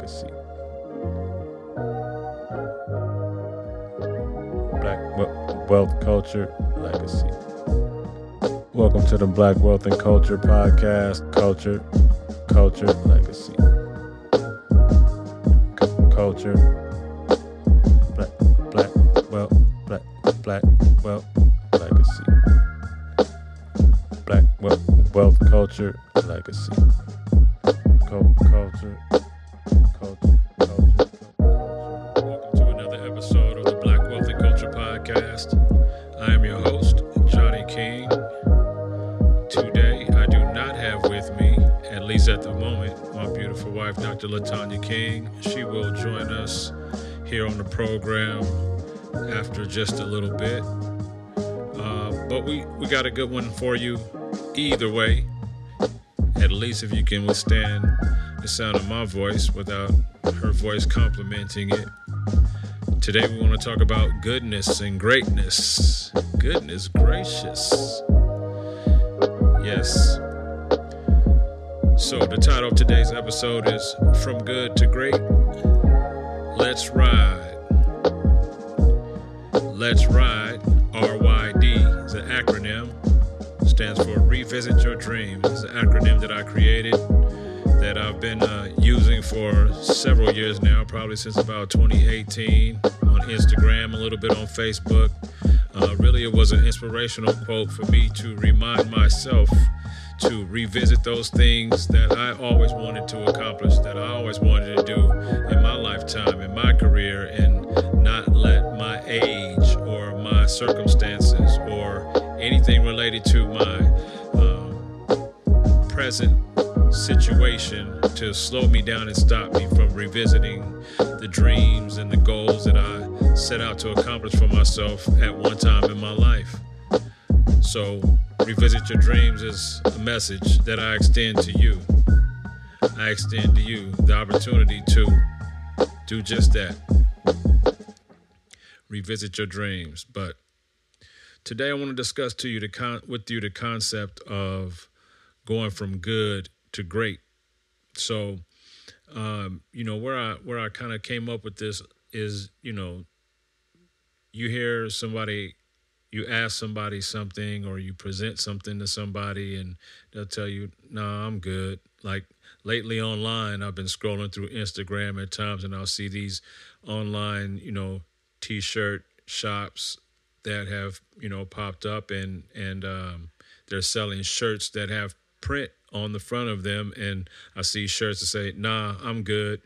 legacy. Black we- wealth culture legacy. Welcome to the Black Wealth and Culture podcast. Culture, culture, legacy. C- culture, black, black, wealth, black, black, wealth, legacy. Black wealth, wealth culture, legacy. Cul- culture, culture, Dr. Latonya King. She will join us here on the program after just a little bit. Uh, but we, we got a good one for you either way. At least if you can withstand the sound of my voice without her voice complementing it. Today we want to talk about goodness and greatness. Goodness gracious. Yes. So the title of today's episode is From Good to Great. Let's ride. Let's ride. RYD is an acronym. Stands for Revisit Your Dreams. It's an acronym that I created that I've been uh, using for several years now, probably since about 2018 on Instagram, a little bit on Facebook. Uh, really, it was an inspirational quote for me to remind myself to revisit those things that I always wanted to accomplish, that I always wanted to do in my lifetime, in my career, and not let my age or my circumstances or anything related to my um, present situation to slow me down and stop me from revisiting the dreams and the goals that I set out to accomplish for myself at one time in my life. So, revisit your dreams is a message that I extend to you. I extend to you the opportunity to do just that. Revisit your dreams. But today I want to discuss to you the con- with you the concept of going from good to great. So, um, you know, where I where I kind of came up with this is, you know, you hear somebody, you ask somebody something, or you present something to somebody, and they'll tell you, "No, nah, I'm good." Like lately online, I've been scrolling through Instagram at times, and I'll see these online, you know, T-shirt shops that have, you know, popped up, and and um, they're selling shirts that have print on the front of them and I see shirts that say, nah, I'm good.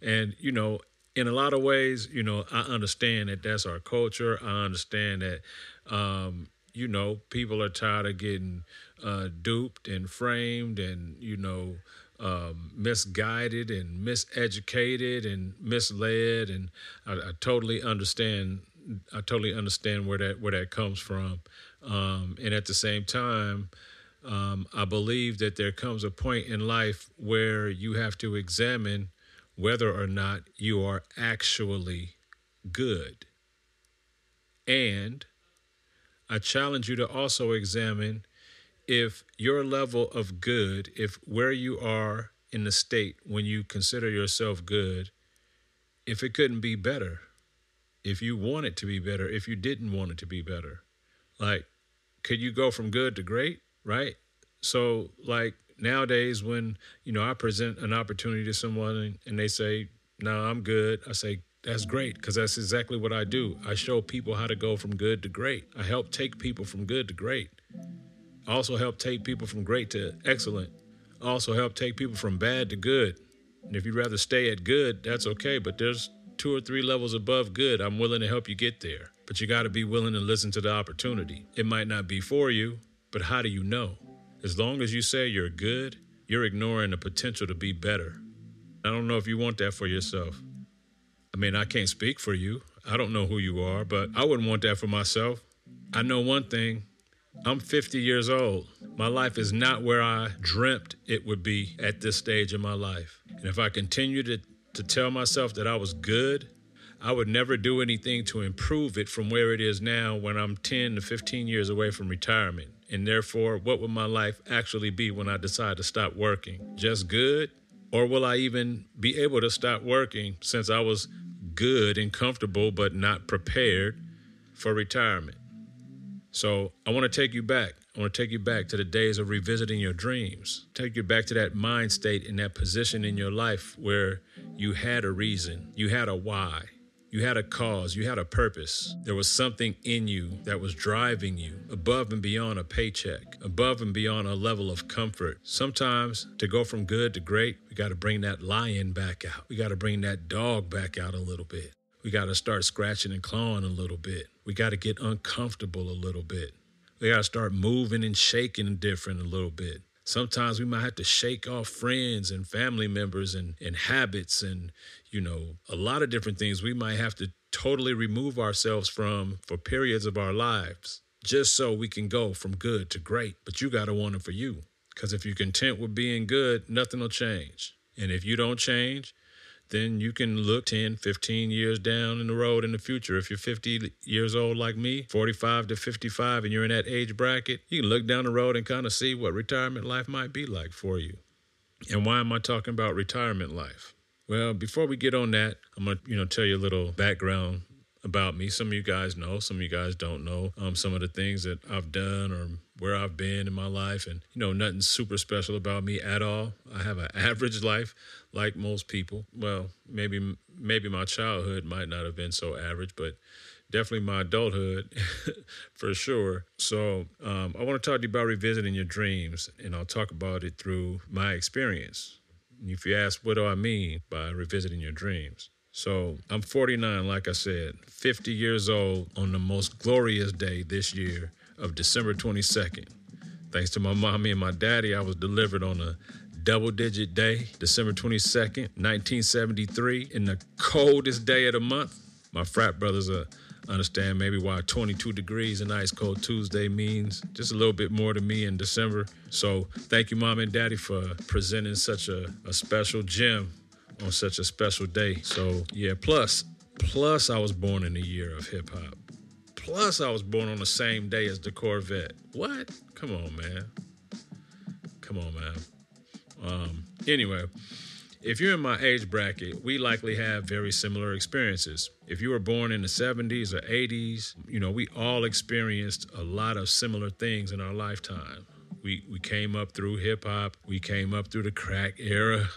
And, you know, in a lot of ways, you know, I understand that that's our culture. I understand that, um, you know, people are tired of getting uh, duped and framed and, you know, um, misguided and miseducated and misled. And I, I, totally understand. I totally understand where that where that comes from. Um, and at the same time, um, I believe that there comes a point in life where you have to examine whether or not you are actually good. And I challenge you to also examine if your level of good, if where you are in the state when you consider yourself good, if it couldn't be better, if you want it to be better, if you didn't want it to be better. Like, could you go from good to great? right? So, like nowadays, when you know I present an opportunity to someone and they say, "No, I'm good," I say, "That's great," because that's exactly what I do. I show people how to go from good to great. I help take people from good to great. I also help take people from great to excellent. I also help take people from bad to good. And if you'd rather stay at good, that's okay. But there's two or three levels above good. I'm willing to help you get there. But you got to be willing to listen to the opportunity. It might not be for you, but how do you know? As long as you say you're good, you're ignoring the potential to be better. I don't know if you want that for yourself. I mean, I can't speak for you. I don't know who you are, but I wouldn't want that for myself. I know one thing I'm 50 years old. My life is not where I dreamt it would be at this stage in my life. And if I continue to, to tell myself that I was good, I would never do anything to improve it from where it is now when I'm 10 to 15 years away from retirement. And therefore, what would my life actually be when I decide to stop working? Just good? Or will I even be able to stop working since I was good and comfortable but not prepared for retirement? So I want to take you back. I want to take you back to the days of revisiting your dreams. Take you back to that mind state and that position in your life where you had a reason, you had a why, you had a cause, you had a purpose. There was something in you that was driving you above and beyond a paycheck, above and beyond a level of comfort. Sometimes to go from good to great, we got to bring that lion back out. We got to bring that dog back out a little bit. We got to start scratching and clawing a little bit. We got to get uncomfortable a little bit. We got to start moving and shaking different a little bit. Sometimes we might have to shake off friends and family members and, and habits and, you know, a lot of different things we might have to totally remove ourselves from for periods of our lives just so we can go from good to great. But you got to want it for you. Because if you're content with being good, nothing will change. And if you don't change, then you can look 10, 15 years down in the road in the future. If you're 50 years old like me, 45 to 55, and you're in that age bracket, you can look down the road and kind of see what retirement life might be like for you. And why am I talking about retirement life? Well, before we get on that, I'm going to, you know, tell you a little background about me. Some of you guys know, some of you guys don't know um, some of the things that I've done or where I've been in my life. And, you know, nothing super special about me at all. I have an average life like most people. Well, maybe maybe my childhood might not have been so average, but definitely my adulthood for sure. So um, I want to talk to you about revisiting your dreams, and I'll talk about it through my experience. If you ask, what do I mean by revisiting your dreams? So I'm 49, like I said, 50 years old on the most glorious day this year of December 22nd. Thanks to my mommy and my daddy, I was delivered on a double digit day, December 22nd, 1973, in the coldest day of the month. My frat brothers uh, understand maybe why 22 degrees and ice cold Tuesday means just a little bit more to me in December. So thank you, mom and daddy, for presenting such a, a special gem on such a special day. So yeah, plus plus I was born in the year of hip hop. Plus I was born on the same day as the Corvette. What? Come on, man. Come on, man. Um, anyway, if you're in my age bracket, we likely have very similar experiences. If you were born in the 70s or 80s, you know, we all experienced a lot of similar things in our lifetime. We, we came up through hip hop, we came up through the crack era,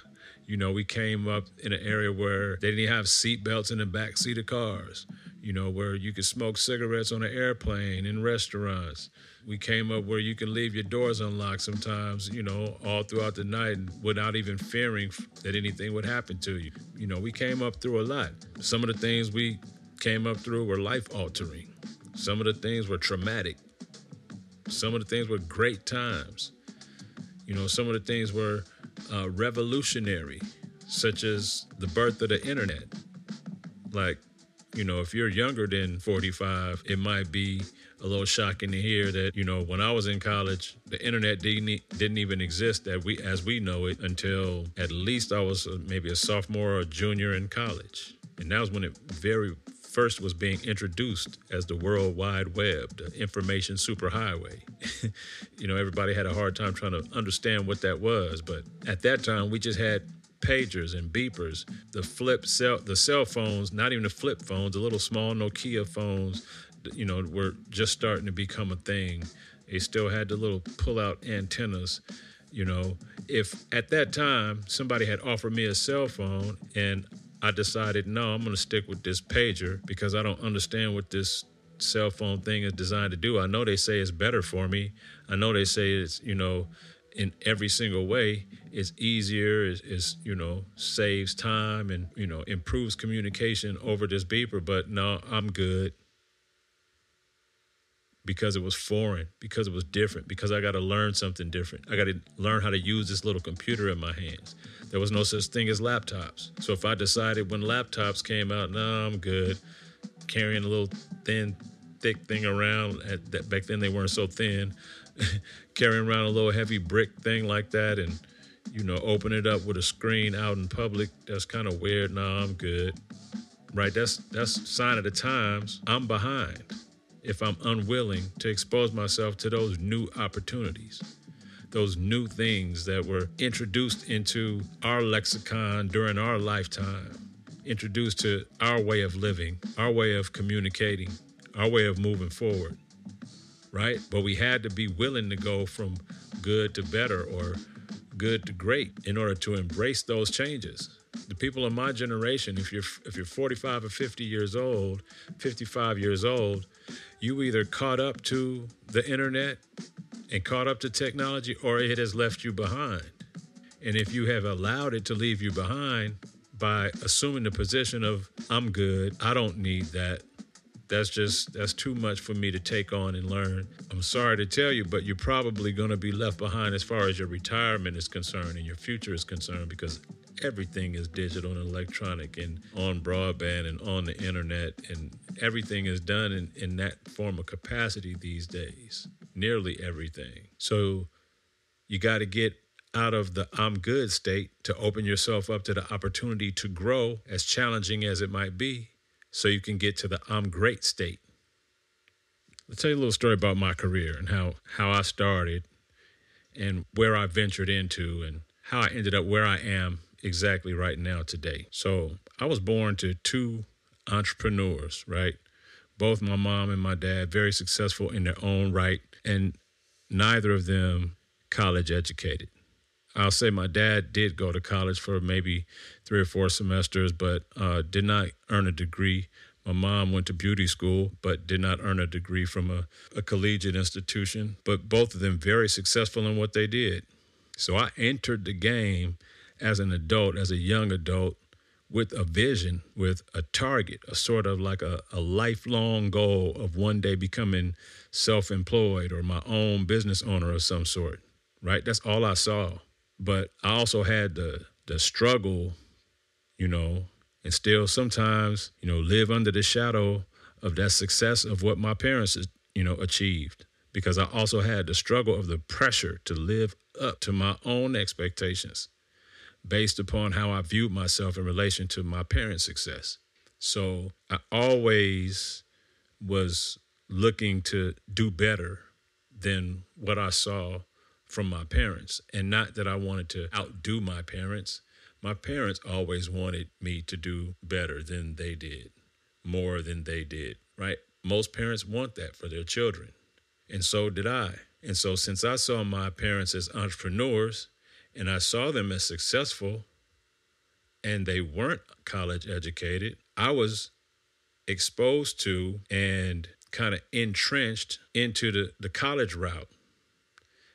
you know, we came up in an area where they didn't have seat belts in the back seat of cars. You know, where you could smoke cigarettes on an airplane in restaurants. We came up where you can leave your doors unlocked sometimes, you know, all throughout the night without even fearing that anything would happen to you. You know, we came up through a lot. Some of the things we came up through were life altering. Some of the things were traumatic. Some of the things were great times. You know, some of the things were uh, revolutionary, such as the birth of the internet. Like, you know, if you're younger than 45, it might be a little shocking to hear that, you know, when I was in college, the internet didn't, didn't even exist that we, as we know it until at least I was maybe a sophomore or junior in college. And that was when it very first was being introduced as the World Wide Web, the information superhighway. you know, everybody had a hard time trying to understand what that was, but at that time we just had pagers and beepers, the flip cell, the cell phones, not even the flip phones, the little small Nokia phones, you know, were just starting to become a thing. They still had the little pull-out antennas. You know, if at that time somebody had offered me a cell phone and I decided, no, I'm going to stick with this pager because I don't understand what this cell phone thing is designed to do. I know they say it's better for me. I know they say it's, you know, in every single way, it's easier, it's, it's, you know, saves time and, you know, improves communication over this beeper. But no, I'm good because it was foreign, because it was different, because I got to learn something different. I got to learn how to use this little computer in my hands. There was no such thing as laptops. So if I decided when laptops came out, no, I'm good, carrying a little thin, thick thing around, at that back then they weren't so thin, carrying around a little heavy brick thing like that and you know, open it up with a screen out in public, that's kind of weird. No, I'm good. Right? That's that's sign of the times. I'm behind if I'm unwilling to expose myself to those new opportunities. those new things that were introduced into our lexicon during our lifetime, introduced to our way of living, our way of communicating, our way of moving forward, right? But we had to be willing to go from good to better or good to great in order to embrace those changes. The people of my generation, if you're if you're 45 or 50 years old, 55 years old, you either caught up to the internet and caught up to technology or it has left you behind. And if you have allowed it to leave you behind by assuming the position of I'm good, I don't need that, that's just that's too much for me to take on and learn. I'm sorry to tell you, but you're probably going to be left behind as far as your retirement is concerned and your future is concerned because everything is digital and electronic and on broadband and on the internet and everything is done in, in that form of capacity these days. Nearly everything. So you got to get out of the I'm good state to open yourself up to the opportunity to grow, as challenging as it might be, so you can get to the I'm great state. I'll tell you a little story about my career and how, how I started and where I ventured into and how I ended up where I am exactly right now today. So I was born to two entrepreneurs, right? Both my mom and my dad, very successful in their own right, and neither of them college educated. I'll say my dad did go to college for maybe three or four semesters, but uh, did not earn a degree. My mom went to beauty school, but did not earn a degree from a, a collegiate institution. But both of them very successful in what they did. So I entered the game as an adult, as a young adult, with a vision, with a target, a sort of like a, a lifelong goal of one day becoming self employed or my own business owner of some sort, right? That's all I saw. But I also had the, the struggle, you know, and still sometimes, you know, live under the shadow of that success of what my parents, you know, achieved. Because I also had the struggle of the pressure to live up to my own expectations based upon how I viewed myself in relation to my parents' success. So I always was looking to do better than what I saw from my parents. And not that I wanted to outdo my parents. My parents always wanted me to do better than they did, more than they did, right? Most parents want that for their children. And so did I. And so, since I saw my parents as entrepreneurs, and I saw them as successful and they weren't college educated, I was exposed to and kind of entrenched into the, the college route.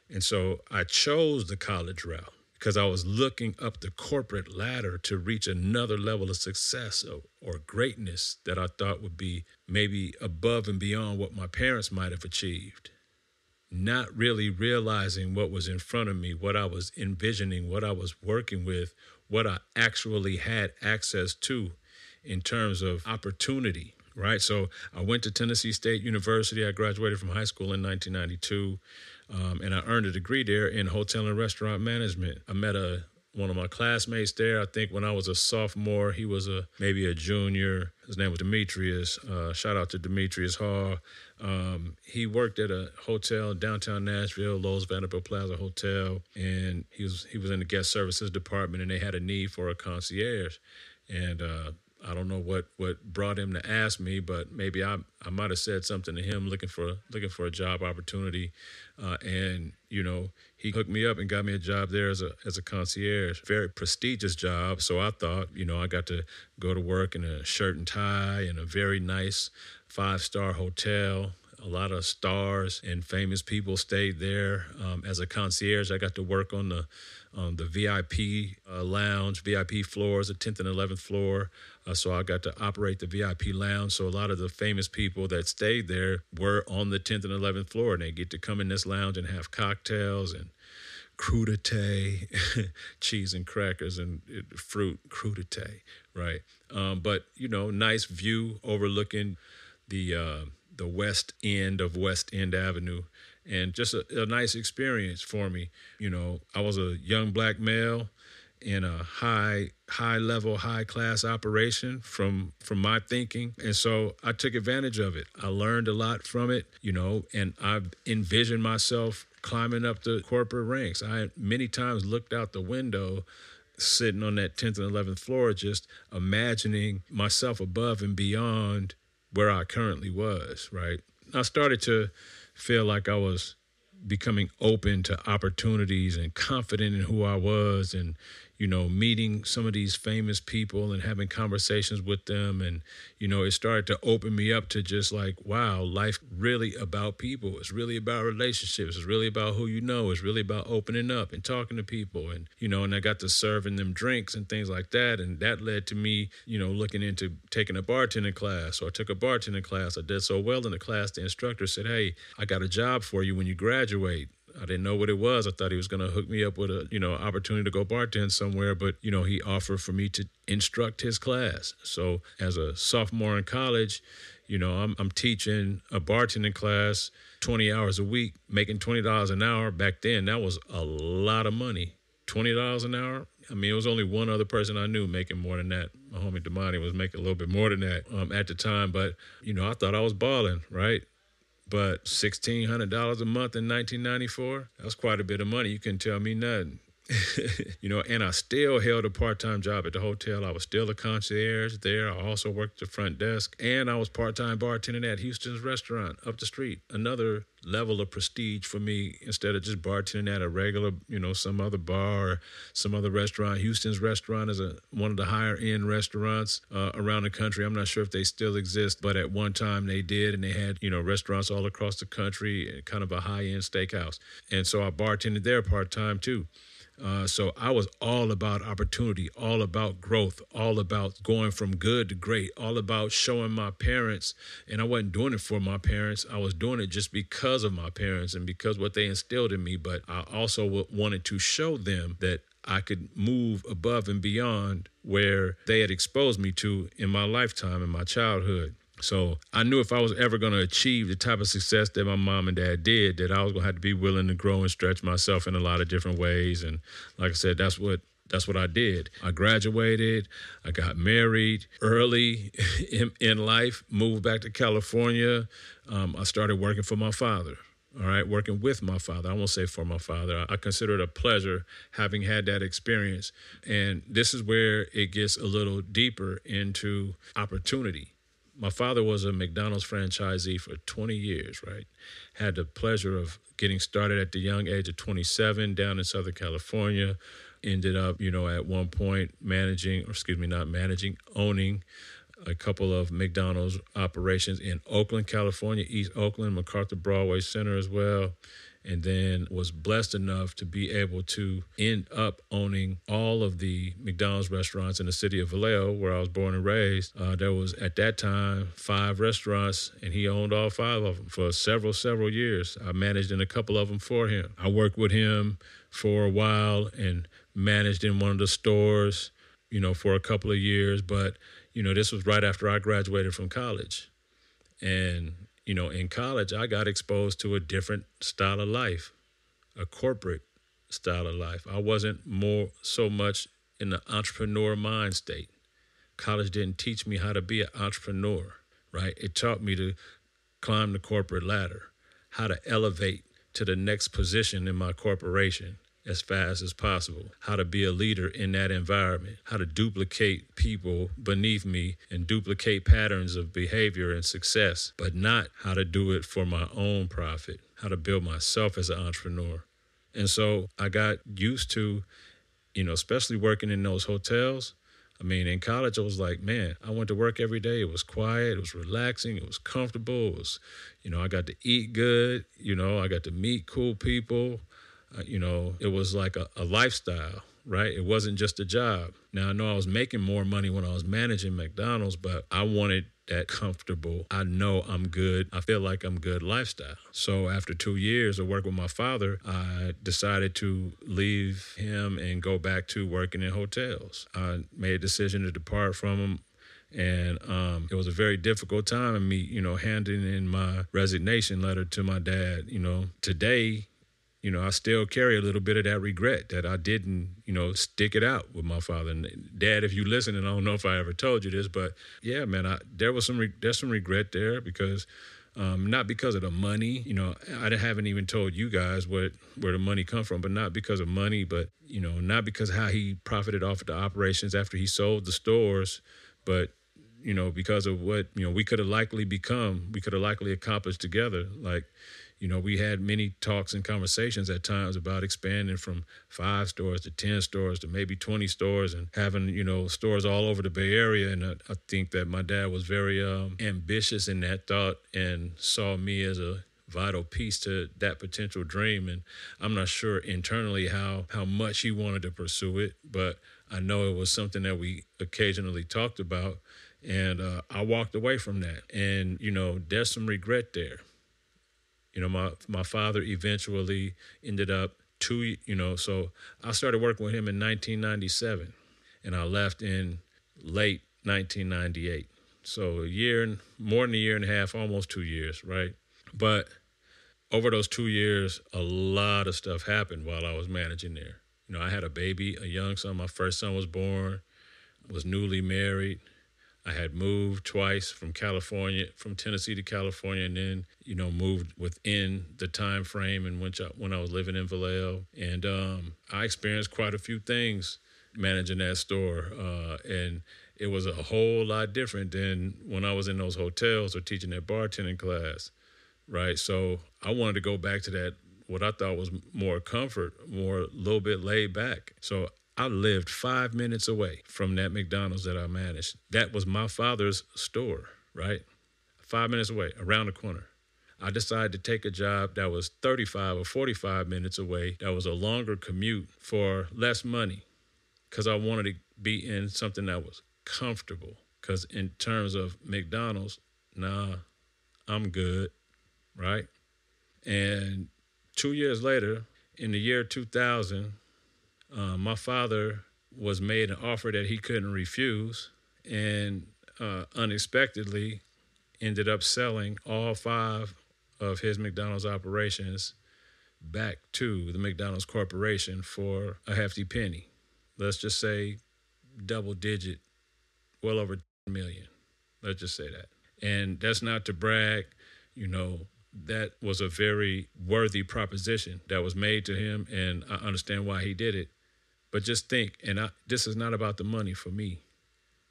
And so I chose the college route because I was looking up the corporate ladder to reach another level of success or, or, greatness that I thought would be maybe above and beyond what my parents might have achieved not really realizing what was in front of me, what I was envisioning, what I was working with, what I actually had access to in terms of opportunity, right? So I went to Tennessee State University. I graduated from high school in 1992, um, and I earned a degree there in hotel and restaurant management. I met a one of my classmates there. I think when I was a sophomore, he was a maybe a junior. His name was Demetrius. Uh, shout out to Demetrius Hall. Um, he worked at a hotel in downtown Nashville, Loews Vanderbilt Plaza Hotel, and he was he was in the guest services department, and they had a need for a concierge, and uh, I don't know what what brought him to ask me, but maybe I I might have said something to him looking for looking for a job opportunity, uh, and you know he hooked me up and got me a job there as a as a concierge, very prestigious job. So I thought, you know, I got to go to work in a shirt and tie and a very nice five star hotel. A lot of stars and famous people stayed there. Um, as a concierge, I got to work on the on the VIP uh, lounge, VIP floors, the 10th and 11th floor. Uh, so I got to operate the VIP lounge. So a lot of the famous people that stayed there were on the 10th and 11th floor, and they get to come in this lounge and have cocktails and crudite, cheese and crackers and fruit crudite, right? Um, but you know, nice view overlooking the uh, the west end of West End Avenue, and just a, a nice experience for me. You know, I was a young black male in a high high level high class operation from from my thinking and so i took advantage of it i learned a lot from it you know and i've envisioned myself climbing up the corporate ranks. I many times looked out the window sitting on that 10th and 11th floor just imagining myself above and beyond where I currently was, right? I started to feel like I was becoming open to opportunities and confident in who I was and you know, meeting some of these famous people and having conversations with them. And, you know, it started to open me up to just like, wow, life really about people. It's really about relationships. It's really about who you know. It's really about opening up and talking to people. And, you know, and I got to serving them drinks and things like that. And that led to me, you know, looking into taking a bartending class. So I took a bartending class. I did so well in the class, the instructor said, hey, I got a job for you when you graduate. I didn't know what it was. I thought he was going to hook me up with a, you know, opportunity to go bartend somewhere, but you know, he offered for me to instruct his class. So, as a sophomore in college, you know, I'm I'm teaching a bartending class 20 hours a week, making $20 an hour. Back then, that was a lot of money. $20 an hour. I mean, it was only one other person I knew making more than that. My homie Damani was making a little bit more than that um, at the time, but you know, I thought I was balling, right? But $1,600 a month in 1994, that's quite a bit of money. You couldn't tell me nothing. you know, and I still held a part time job at the hotel. I was still a concierge there. I also worked the front desk, and I was part time bartending at Houston's restaurant up the street. Another level of prestige for me instead of just bartending at a regular, you know, some other bar or some other restaurant. Houston's restaurant is a one of the higher end restaurants uh, around the country. I'm not sure if they still exist, but at one time they did, and they had you know restaurants all across the country, kind of a high end steakhouse. And so I bartended there part time too. Uh, so I was all about opportunity, all about growth, all about going from good to great, all about showing my parents. And I wasn't doing it for my parents. I was doing it just because of my parents and because what they instilled in me. But I also wanted to show them that I could move above and beyond where they had exposed me to in my lifetime, in my childhood. So I knew if I was ever going to achieve the type of success that my mom and dad did, that I was going to have to be willing to grow and stretch myself in a lot of different ways. And like I said, that's what that's what I did. I graduated. I got married early in, in life. Moved back to California. Um, I started working for my father. All right, working with my father. I won't say for my father. I consider it a pleasure having had that experience. And this is where it gets a little deeper into opportunity my father was a McDonald's franchisee for 20 years, right? Had the pleasure of getting started at the young age of 27 down in Southern California. Ended up, you know, at one point managing, or excuse me, not managing, owning a couple of McDonald's operations in Oakland, California, East Oakland, MacArthur Broadway Center as well and then was blessed enough to be able to end up owning all of the McDonald's restaurants in the city of Vallejo, where I was born and raised. Uh, there was at that time five restaurants, and he owned all five of them for several, several years. I managed in a couple of them for him. I worked with him for a while and managed in one of the stores, you know, for a couple of years. But you know, this was right after I graduated from college, and you know, in college, I got exposed to a different style of life, a corporate style of life. I wasn't more so much in the entrepreneur mind state. College didn't teach me how to be an entrepreneur, right? It taught me to climb the corporate ladder, how to elevate to the next position in my corporation, as fast as possible, how to be a leader in that environment, how to duplicate people beneath me and duplicate patterns of behavior and success, but not how to do it for my own profit, how to build myself as an entrepreneur. And so I got used to, you know, especially working in those hotels. I mean, in college, I was like, man, I went to work every day. It was quiet, it was relaxing, it was comfortable. It was, you know, I got to eat good, you know, I got to meet cool people. Uh, you know, it was like a, a lifestyle, right? It wasn't just a job. Now, I know I was making more money when I was managing McDonald's, but I wanted that comfortable. I know I'm good. I feel like I'm good lifestyle. So after two years of work with my father, I decided to leave him and go back to working in hotels. I made a decision to depart from him and um, it was a very difficult time me, you know, handing in my resignation letter to my dad. You know, today you know, I still carry a little bit of that regret that I didn't, you know, stick it out with my father. And Dad, if you listen, and I don't know if I ever told you this, but yeah, man, I, there was some re- there's some regret there because Um, not because of the money, you know. I haven't even told you guys what where the money come from, but not because of money, but you know, not because how he profited off of the operations after he sold the stores, but you know, because of what you know we could have likely become, we could have likely accomplished together. Like you know, we had many talks and conversations at times about expanding from five stores to 10 stores to maybe 20 stores and having, you know, stores all over the Bay Area. And I, I think that my dad was very um, ambitious in that thought and saw me as a vital piece to that potential dream. And I'm not sure internally how, how much he wanted to pursue it, but I know it was something that we occasionally talked about. And uh, I walked away from that. And, you know, there's some regret there you know, my my father eventually ended up two, you know, so I started working with him in 1997 and I left in late 1998. So a year, and more than a year and a half, almost two years, right? But over those two years, a lot of stuff happened while I was managing there. You know, I had a baby, a young son. My first son was born, was newly married, I had moved twice from California, from Tennessee to California, and then you know moved within the time frame in which I, when I was living in Vallejo, and um, I experienced quite a few things managing that store, uh, and it was a whole lot different than when I was in those hotels or teaching that bartending class, right? So I wanted to go back to that what I thought was more comfort, more a little bit laid back. So I lived five minutes away from that McDonald's that I managed. That was my father's store, right? Five minutes away, around the corner. I decided to take a job that was 35 or 45 minutes away, that was a longer commute for less money, because I wanted to be in something that was comfortable. Because in terms of McDonald's, nah, I'm good, right? And two years later, in the year 2000, uh, my father was made an offer that he couldn't refuse, and uh, unexpectedly ended up selling all five of his McDonald's operations back to the McDonald's Corporation for a hefty penny. Let's just say double digit, well over million. Let's just say that. And that's not to brag, you know, that was a very worthy proposition that was made to him, and I understand why he did it. But just think, and I, this is not about the money for me.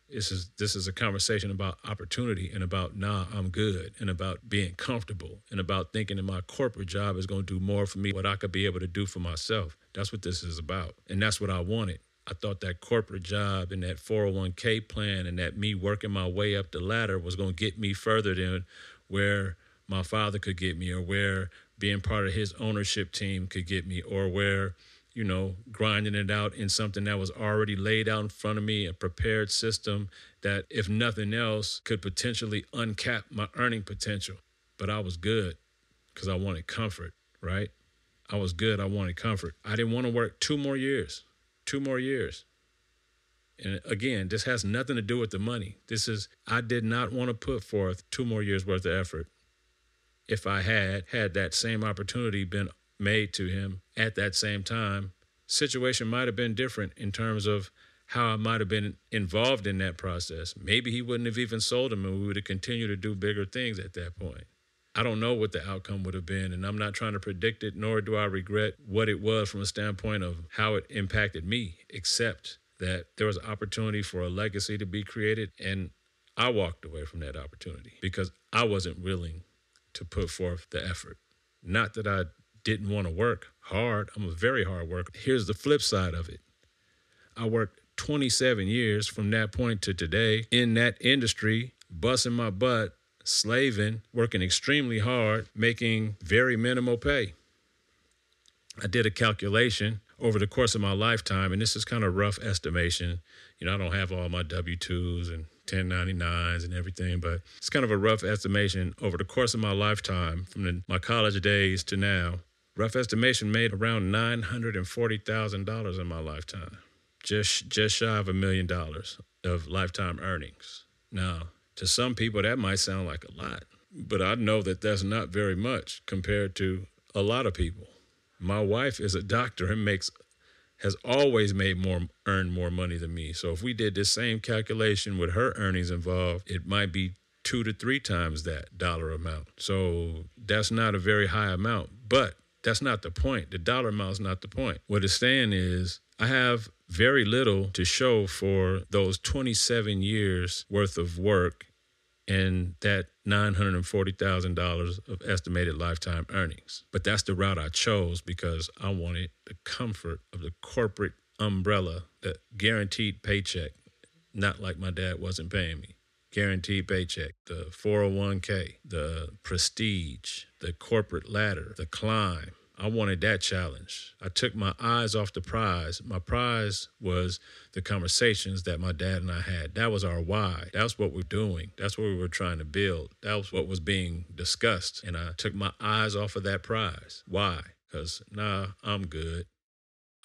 This is this is a conversation about opportunity and about nah, I'm good, and about being comfortable, and about thinking that my corporate job is going to do more for me what I could be able to do for myself. That's what this is about, and that's what I wanted. I thought that corporate job and that 401k plan and that me working my way up the ladder was going to get me further than where my father could get me or where being part of his ownership team could get me or where you know, grinding it out in something that was already laid out in front of me, a prepared system that, if nothing else, could potentially uncap my earning potential. But I was good because I wanted comfort, right? I was good. I wanted comfort. I didn't want to work two more years, two more years. And again, this has nothing to do with the money. This is, I did not want to put forth two more years worth of effort if I had had that same opportunity been made to him at that same time, situation might have been different in terms of how I might have been involved in that process. Maybe he wouldn't have even sold him and we would have continued to do bigger things at that point. I don't know what the outcome would have been, and I'm not trying to predict it, nor do I regret what it was from a standpoint of how it impacted me, except that there was an opportunity for a legacy to be created, and I walked away from that opportunity because I wasn't willing to put forth the effort. Not that I didn't want to work hard. I'm a very hard worker. Here's the flip side of it I worked 27 years from that point to today in that industry, busting my butt, slaving, working extremely hard, making very minimal pay. I did a calculation over the course of my lifetime, and this is kind of rough estimation. You know, I don't have all my W 2s and 1099s and everything, but it's kind of a rough estimation over the course of my lifetime from the, my college days to now rough estimation made around $940,000 in my lifetime. Just just shy of a million dollars of lifetime earnings. Now, to some people that might sound like a lot, but I know that that's not very much compared to a lot of people. My wife is a doctor and makes has always made more earned more money than me. So if we did this same calculation with her earnings involved, it might be two to three times that dollar amount. So that's not a very high amount, but that's not the point. The dollar amount is not the point. What it's saying is I have very little to show for those 27 years worth of work and that $940,000 of estimated lifetime earnings. But that's the route I chose because I wanted the comfort of the corporate umbrella, the guaranteed paycheck, not like my dad wasn't paying me. Guaranteed paycheck, the 401k, the prestige, the corporate ladder, the climb, I wanted that challenge. I took my eyes off the prize. My prize was the conversations that my dad and I had. That was our why. That's what we're doing. That's what we were trying to build. That was what was being discussed. And I took my eyes off of that prize. Why? Because, nah, I'm good.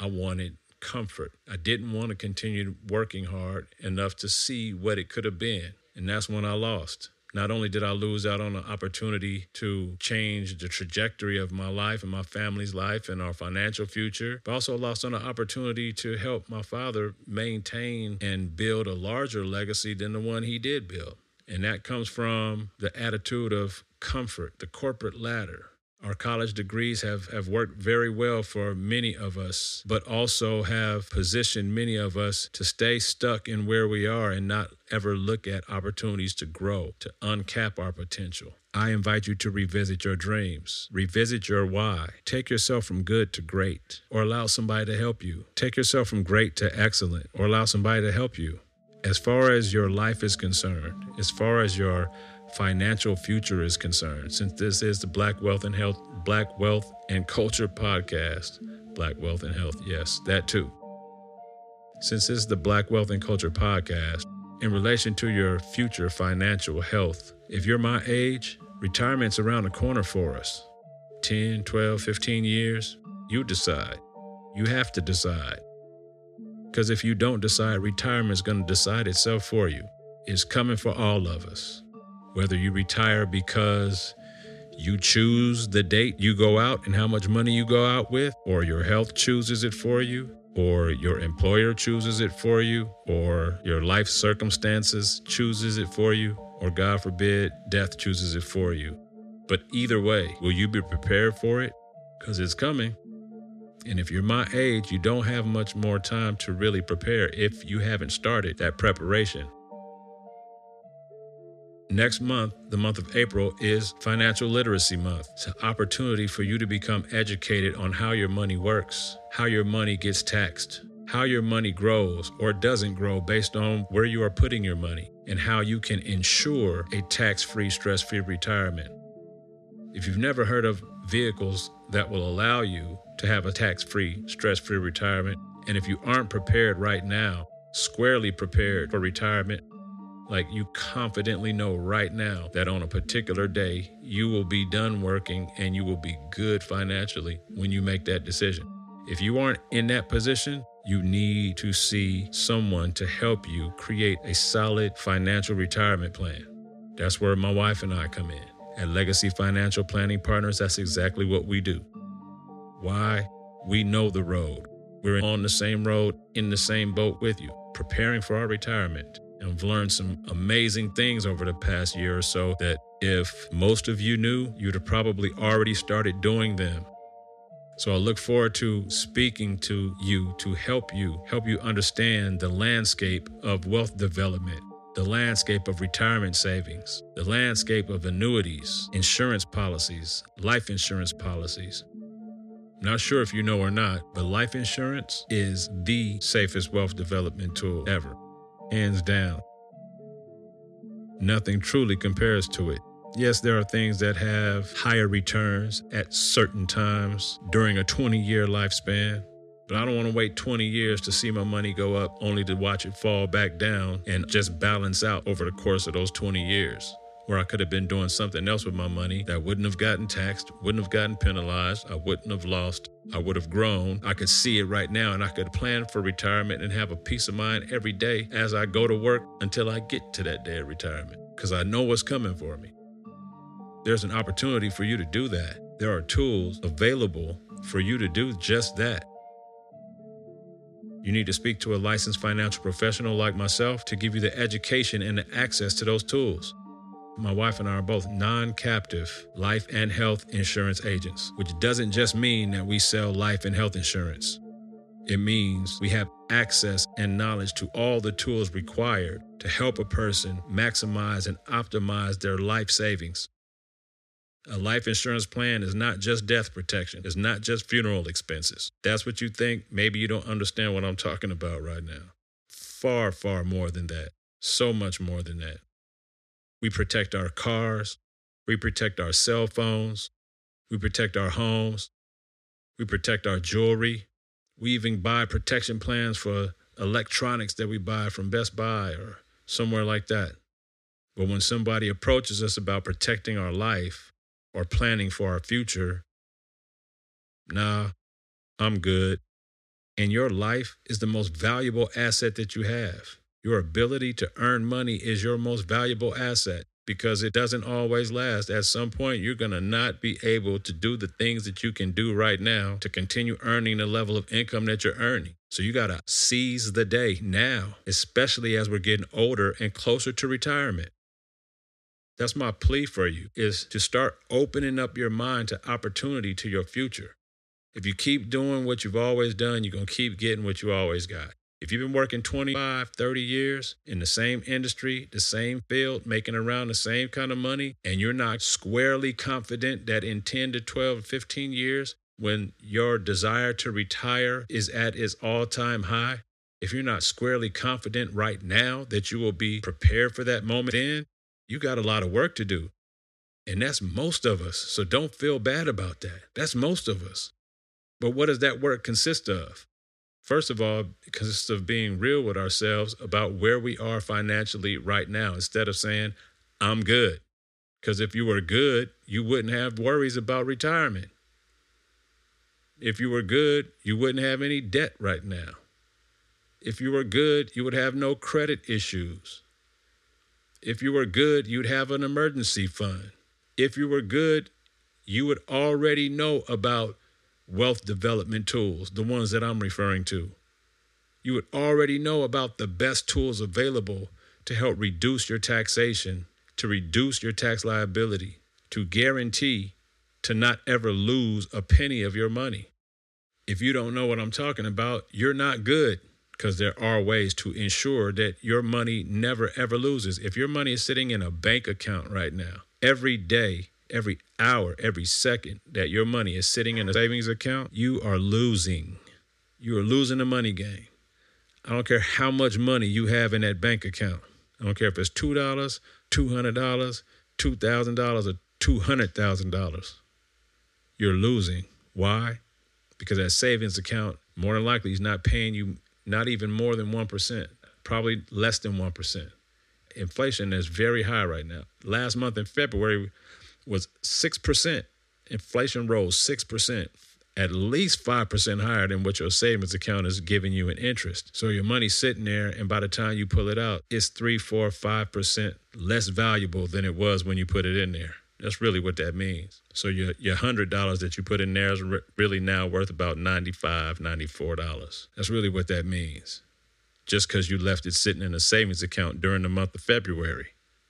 I wanted comfort. I didn't want to continue working hard enough to see what it could have been. And that's when I lost. Not only did I lose out on an opportunity to change the trajectory of my life and my family's life and our financial future, but also lost on an opportunity to help my father maintain and build a larger legacy than the one he did build. And that comes from the attitude of comfort, the corporate ladder, our college degrees have, have worked very well for many of us, but also have positioned many of us to stay stuck in where we are and not ever look at opportunities to grow, to uncap our potential. I invite you to revisit your dreams, revisit your why. Take yourself from good to great, or allow somebody to help you. Take yourself from great to excellent, or allow somebody to help you. As far as your life is concerned, as far as your financial future is concerned. Since this is the Black Wealth and Health, Black Wealth and Culture podcast, Black Wealth and Health, yes, that too. Since this is the Black Wealth and Culture podcast, in relation to your future financial health, if you're my age, retirement's around the corner for us. 10, 12, 15 years, you decide. You have to decide. Because if you don't decide, retirement's going to decide itself for you. It's coming for all of us. Whether you retire because you choose the date you go out and how much money you go out with, or your health chooses it for you, or your employer chooses it for you, or your life circumstances chooses it for you, or God forbid, death chooses it for you. But either way, will you be prepared for it? Because it's coming. And if you're my age, you don't have much more time to really prepare if you haven't started that preparation. Next month, the month of April, is Financial Literacy Month. It's an opportunity for you to become educated on how your money works, how your money gets taxed, how your money grows or doesn't grow based on where you are putting your money, and how you can ensure a tax free, stress free retirement. If you've never heard of vehicles that will allow you to have a tax free, stress free retirement, and if you aren't prepared right now, squarely prepared for retirement, like you confidently know right now that on a particular day, you will be done working and you will be good financially when you make that decision. If you aren't in that position, you need to see someone to help you create a solid financial retirement plan. That's where my wife and I come in. At Legacy Financial Planning Partners, that's exactly what we do. Why? We know the road. We're on the same road, in the same boat with you, preparing for our retirement. And I've learned some amazing things over the past year or so that if most of you knew, you'd have probably already started doing them. So I look forward to speaking to you to help you, help you understand the landscape of wealth development, the landscape of retirement savings, the landscape of annuities, insurance policies, life insurance policies. Not sure if you know or not, but life insurance is the safest wealth development tool ever hands down. Nothing truly compares to it. Yes, there are things that have higher returns at certain times during a 20 year lifespan, but I don't want to wait 20 years to see my money go up only to watch it fall back down and just balance out over the course of those 20 years where I could have been doing something else with my money that wouldn't have gotten taxed, wouldn't have gotten penalized, I wouldn't have lost, I would have grown. I could see it right now and I could plan for retirement and have a peace of mind every day as I go to work until I get to that day of retirement because I know what's coming for me. There's an opportunity for you to do that. There are tools available for you to do just that. You need to speak to a licensed financial professional like myself to give you the education and the access to those tools. My wife and I are both non captive life and health insurance agents, which doesn't just mean that we sell life and health insurance. It means we have access and knowledge to all the tools required to help a person maximize and optimize their life savings. A life insurance plan is not just death protection, it's not just funeral expenses. That's what you think. Maybe you don't understand what I'm talking about right now. Far, far more than that. So much more than that. We protect our cars, we protect our cell phones, we protect our homes, we protect our jewelry, we even buy protection plans for electronics that we buy from Best Buy or somewhere like that. But when somebody approaches us about protecting our life or planning for our future, nah, I'm good. And your life is the most valuable asset that you have. Your ability to earn money is your most valuable asset because it doesn't always last. At some point, you're going to not be able to do the things that you can do right now to continue earning the level of income that you're earning. So you got to seize the day now, especially as we're getting older and closer to retirement. That's my plea for you is to start opening up your mind to opportunity to your future. If you keep doing what you've always done, you're going to keep getting what you always got. If you've been working 25, 30 years in the same industry, the same field, making around the same kind of money, and you're not squarely confident that in 10 to 12, 15 years, when your desire to retire is at its all time high, if you're not squarely confident right now that you will be prepared for that moment, then you got a lot of work to do. And that's most of us. So don't feel bad about that. That's most of us. But what does that work consist of? First of all, it consists of being real with ourselves about where we are financially right now instead of saying, I'm good. Because if you were good, you wouldn't have worries about retirement. If you were good, you wouldn't have any debt right now. If you were good, you would have no credit issues. If you were good, you'd have an emergency fund. If you were good, you would already know about wealth development tools, the ones that I'm referring to. You would already know about the best tools available to help reduce your taxation, to reduce your tax liability, to guarantee to not ever lose a penny of your money. If you don't know what I'm talking about, you're not good because there are ways to ensure that your money never ever loses. If your money is sitting in a bank account right now, every day every hour, every second that your money is sitting in a savings account, you are losing. You are losing the money game. I don't care how much money you have in that bank account. I don't care if it's $2, $200, $2,000, or $200,000. You're losing. Why? Because that savings account, more than likely, is not paying you not even more than 1%, probably less than 1%. Inflation is very high right now. Last month in February, was 6%. Inflation rose 6%, at least 5% higher than what your savings account is giving you in interest. So your money's sitting there, and by the time you pull it out, it's 3, 4, 5% less valuable than it was when you put it in there. That's really what that means. So your your hundred dollars that you put in there is re- really now worth about $95, $94. That's really what that means. Just because you left it sitting in a savings account during the month of February.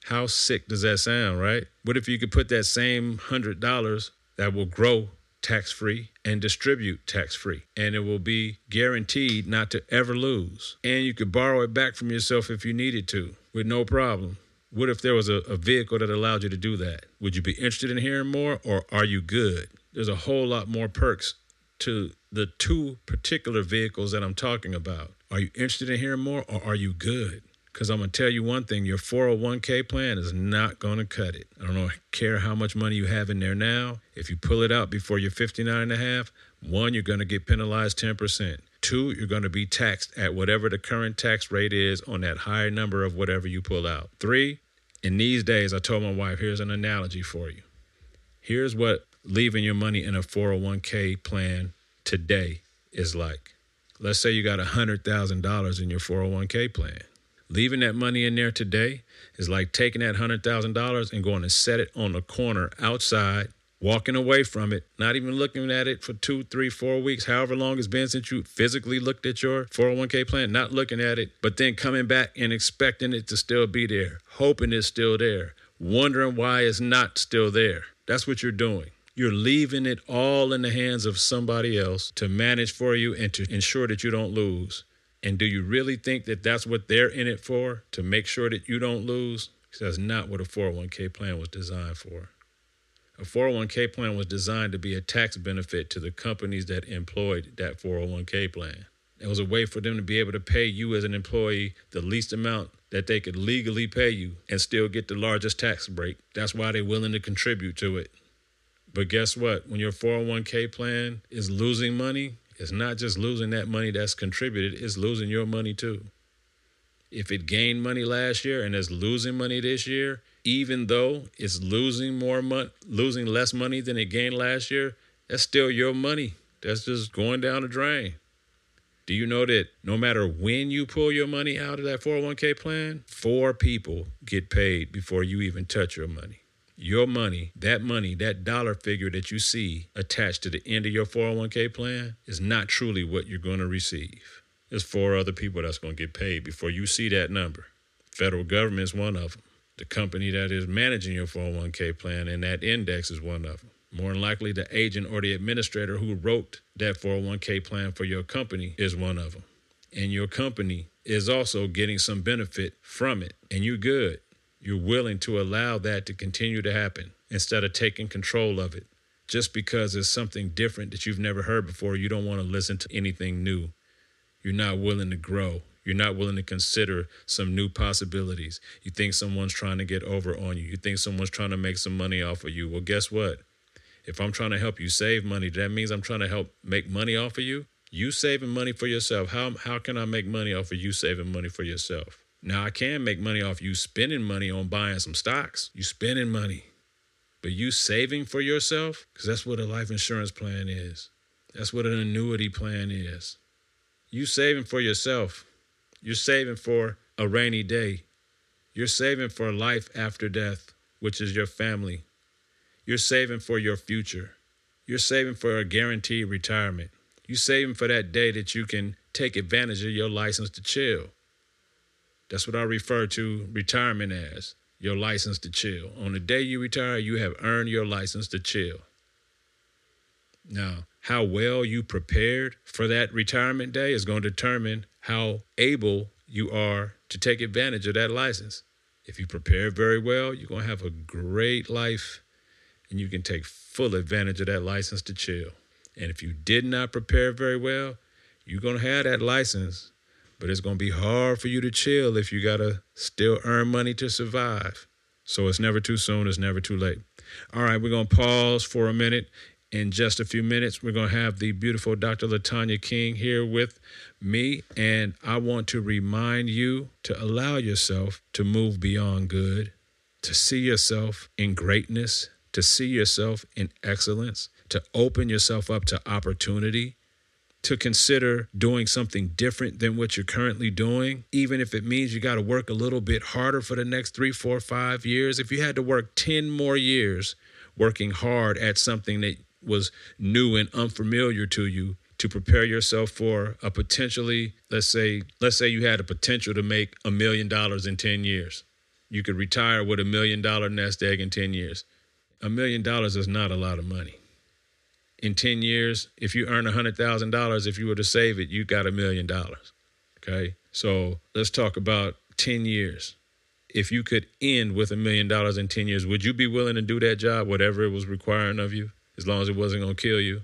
How sick does that sound, right? What if you could put that same $100 that will grow tax free and distribute tax free, and it will be guaranteed not to ever lose? And you could borrow it back from yourself if you needed to with no problem. What if there was a, a vehicle that allowed you to do that? Would you be interested in hearing more, or are you good? There's a whole lot more perks to the two particular vehicles that I'm talking about. Are you interested in hearing more, or are you good? Because I'm going to tell you one thing your 401k plan is not going to cut it. I don't care how much money you have in there now. If you pull it out before you're 59 and a half, one, you're going to get penalized 10%. Two, you're going to be taxed at whatever the current tax rate is on that higher number of whatever you pull out. Three, in these days, I told my wife, here's an analogy for you. Here's what leaving your money in a 401k plan today is like. Let's say you got $100,000 in your 401k plan. Leaving that money in there today is like taking that $100,000 and going to set it on the corner outside, walking away from it, not even looking at it for two, three, four weeks, however long it's been since you physically looked at your 401k plan, not looking at it, but then coming back and expecting it to still be there, hoping it's still there, wondering why it's not still there. That's what you're doing. You're leaving it all in the hands of somebody else to manage for you and to ensure that you don't lose. And do you really think that that's what they're in it for? To make sure that you don't lose? Because that's not what a 401k plan was designed for. A 401k plan was designed to be a tax benefit to the companies that employed that 401k plan. It was a way for them to be able to pay you as an employee the least amount that they could legally pay you and still get the largest tax break. That's why they're willing to contribute to it. But guess what? When your 401k plan is losing money, it's not just losing that money that's contributed, it's losing your money too. If it gained money last year and is losing money this year, even though it's losing more money, losing less money than it gained last year, that's still your money. That's just going down the drain. Do you know that no matter when you pull your money out of that 401k plan, four people get paid before you even touch your money? Your money, that money, that dollar figure that you see attached to the end of your 401k plan is not truly what you're going to receive. There's four other people that's going to get paid before you see that number. Federal government is one of them. The company that is managing your 401k plan and that index is one of them. More than likely, the agent or the administrator who wrote that 401k plan for your company is one of them. And your company is also getting some benefit from it, and you're good. You're willing to allow that to continue to happen instead of taking control of it. Just because it's something different that you've never heard before, you don't want to listen to anything new. You're not willing to grow. You're not willing to consider some new possibilities. You think someone's trying to get over on you. You think someone's trying to make some money off of you. Well, guess what? If I'm trying to help you save money, that means I'm trying to help make money off of you. You saving money for yourself. How, how can I make money off of you saving money for yourself? Now, I can make money off you spending money on buying some stocks. You spending money. But you saving for yourself? Because that's what a life insurance plan is. That's what an annuity plan is. You saving for yourself. You're saving for a rainy day. You're saving for life after death, which is your family. You're saving for your future. You're saving for a guaranteed retirement. You're saving for that day that you can take advantage of your license to chill. That's what I refer to retirement as your license to chill. On the day you retire, you have earned your license to chill. Now, how well you prepared for that retirement day is going to determine how able you are to take advantage of that license. If you prepare very well, you're going to have a great life and you can take full advantage of that license to chill. And if you did not prepare very well, you're going to have that license, but it's going to be hard for you to chill if you got to still earn money to survive. So it's never too soon, it's never too late. All right, we're going to pause for a minute in just a few minutes, we're going to have the beautiful Dr. Latonya King here with me. And I want to remind you to allow yourself to move beyond good, to see yourself in greatness, to see yourself in excellence, to open yourself up to opportunity, to consider doing something different than what you're currently doing, even if it means you got to work a little bit harder for the next three, four, five years. If you had to work 10 more years working hard at something that was new and unfamiliar to you to prepare yourself for a potentially let's say let's say you had a potential to make a million dollars in 10 years. You could retire with a million dollar nest egg in 10 years. A million dollars is not a lot of money in 10 years if you earn $100000 if you were to save it you got a million dollars okay so let's talk about 10 years if you could end with a million dollars in 10 years would you be willing to do that job whatever it was requiring of you as long as it wasn't going to kill you.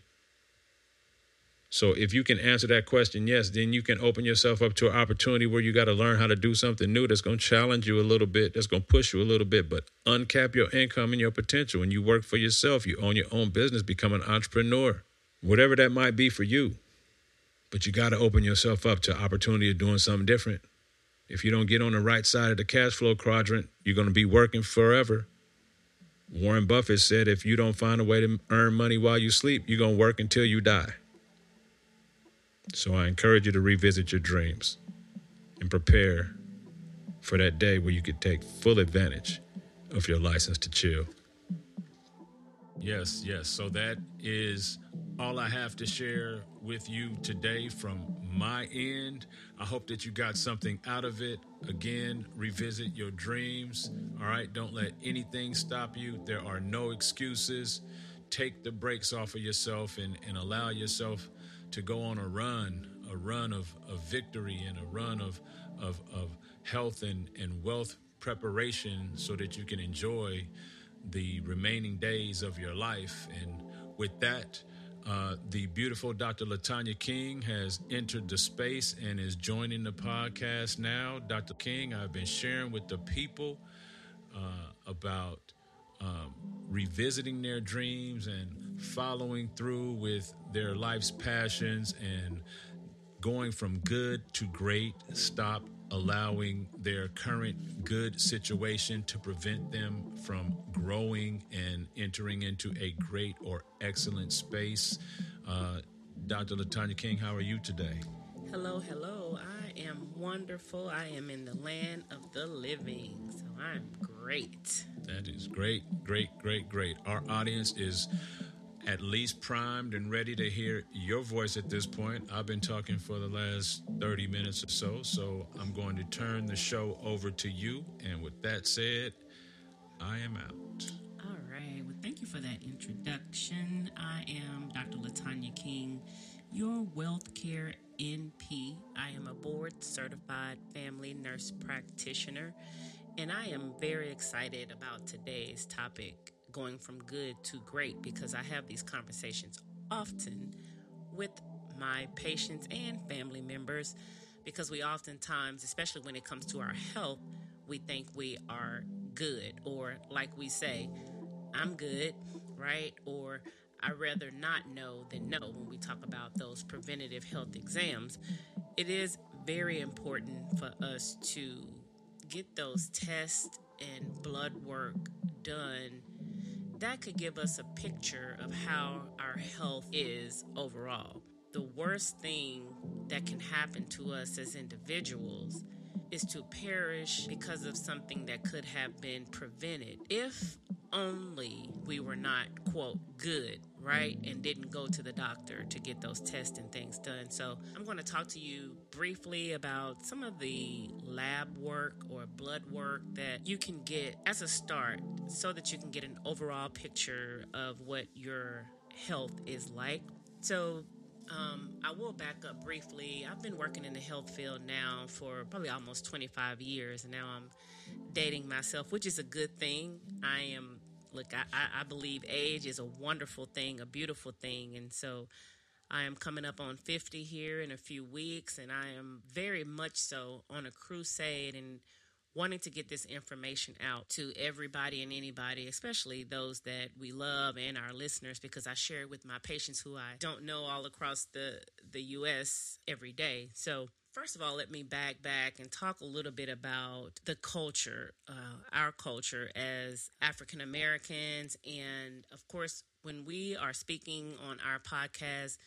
So if you can answer that question, yes, then you can open yourself up to an opportunity where you got to learn how to do something new that's going to challenge you a little bit, that's going to push you a little bit, but uncap your income and your potential. When you work for yourself, you own your own business, become an entrepreneur, whatever that might be for you. But you got to open yourself up to opportunity of doing something different. If you don't get on the right side of the cash flow quadrant, you're going to be working forever Warren Buffett said if you don't find a way to earn money while you sleep, you're going to work until you die. So I encourage you to revisit your dreams and prepare for that day where you could take full advantage of your license to chill. Yes, yes. So that is all I have to share with you today from my end. I hope that you got something out of it. Again, revisit your dreams. All right, don't let anything stop you. There are no excuses. Take the brakes off of yourself and, and allow yourself to go on a run, a run of, of victory and a run of, of, of health and, and wealth preparation so that you can enjoy the remaining days of your life. And with that, uh, the beautiful Dr. Latonya King has entered the space and is joining the podcast now. Dr. King, I've been sharing with the people uh, about um, revisiting their dreams and following through with their life's passions and going from good to great. Stop allowing their current good situation to prevent them from growing and entering into a great or excellent space. Uh, Dr. Latonya King, how are you today? Hello, hello. I am wonderful. I am in the land of the living. So I'm great. That is great, great, great, great. Our audience is at least primed and ready to hear your voice at this point. I've been talking for the last 30 minutes or so, so I'm going to turn the show over to you. And with that said, I am out. All right. Well, thank you for that introduction. I am Dr. Latonya King, your wealth care NP. I am a board certified family nurse practitioner, and I am very excited about today's topic going from good to great because I have these conversations often with my patients and family members because we oftentimes, especially when it comes to our health, we think we are good, or like we say, I'm good, right? Or I rather not know than know when we talk about those preventative health exams. It is very important for us to get those tests and blood work done that could give us a picture of how our health is overall. The worst thing that can happen to us as individuals is to perish because of something that could have been prevented. If only we were not, quote, good, right? And didn't go to the doctor to get those tests and things done. So, I'm going to talk to you briefly about some of the lab work or blood work that you can get as a start so that you can get an overall picture of what your health is like. So, um, I will back up briefly. I've been working in the health field now for probably almost 25 years, and now I'm dating myself, which is a good thing. I am, look, I, I believe age is a wonderful thing, a beautiful thing, and so I am coming up on 50 here in a few weeks, and I am very much so on a crusade and wanting to get this information out to everybody and anybody, especially those that we love and our listeners, because I share it with my patients who I don't know all across the, the U.S. every day. So, first of all, let me back back and talk a little bit about the culture, uh, our culture as African Americans. And of course, when we are speaking on our podcast,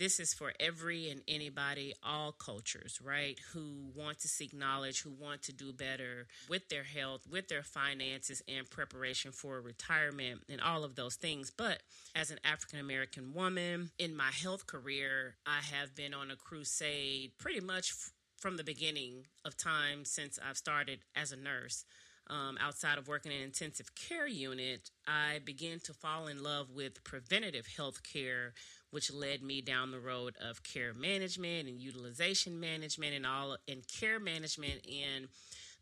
this is for every and anybody, all cultures, right? Who want to seek knowledge, who want to do better with their health, with their finances, and preparation for retirement and all of those things. But as an African American woman in my health career, I have been on a crusade pretty much from the beginning of time since I've started as a nurse um, outside of working in intensive care unit, I began to fall in love with preventative health care, which led me down the road of care management and utilization management and all and care management in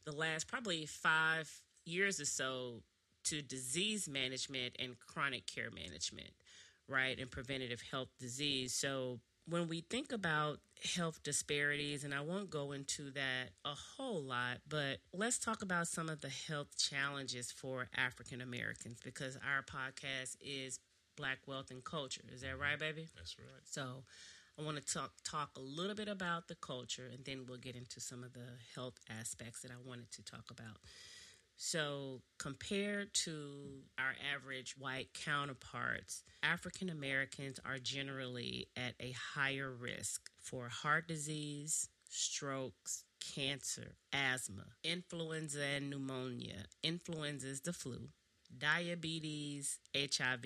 the last probably five years or so to disease management and chronic care management, right, and preventative health disease. So when we think about health disparities, and I won't go into that a whole lot, but let's talk about some of the health challenges for African Americans because our podcast is Black Wealth and Culture. Is that right, baby? That's right. So I want to talk talk a little bit about the culture, and then we'll get into some of the health aspects that I wanted to talk about. So, compared to our average white counterparts, African Americans are generally at a higher risk for heart disease, strokes, cancer, asthma, influenza and pneumonia. Influenza is the flu, diabetes, HIV,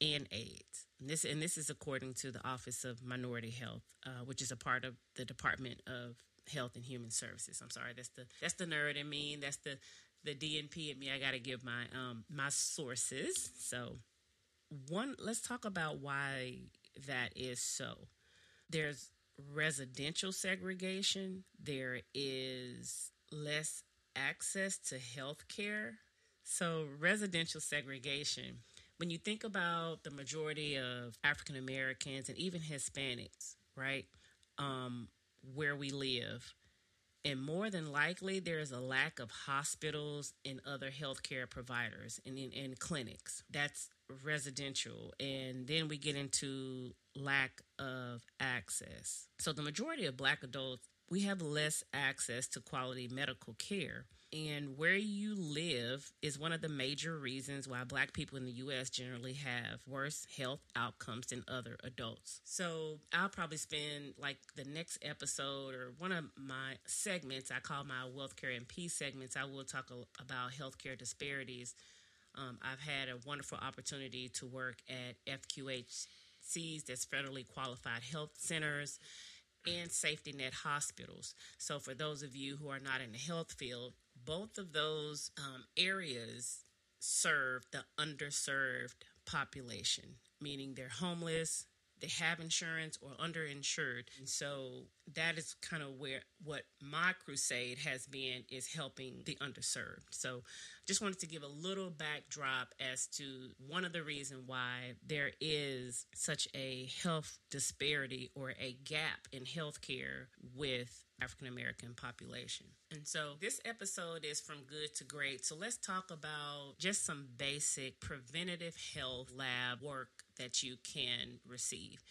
and AIDS. And this and this is according to the Office of Minority Health, uh, which is a part of the Department of Health and Human Services. I'm sorry, that's the that's the nerd in me. That's the the DNP in me. I got to give my um my sources. So one, let's talk about why that is so. There's residential segregation. There is less access to health care. So residential segregation when you think about the majority of African Americans and even Hispanics, right, um, where we live, and more than likely there is a lack of hospitals and other healthcare providers and in, in clinics. That's residential, and then we get into lack of access. So the majority of Black adults we have less access to quality medical care. And where you live is one of the major reasons why black people in the US generally have worse health outcomes than other adults. So I'll probably spend like the next episode or one of my segments, I call my Wealth Care NP segments, I will talk about healthcare disparities. Um, I've had a wonderful opportunity to work at FQHCs, that's federally qualified health centers and safety net hospitals. So, for those of you who are not in the health field, both of those um, areas serve the underserved population, meaning they're homeless, they have insurance or underinsured. And so that is kind of where what my crusade has been is helping the underserved. So just wanted to give a little backdrop as to one of the reasons why there is such a health disparity or a gap in healthcare with African American population. And so this episode is from good to great. So let's talk about just some basic preventative health lab work that you can receive.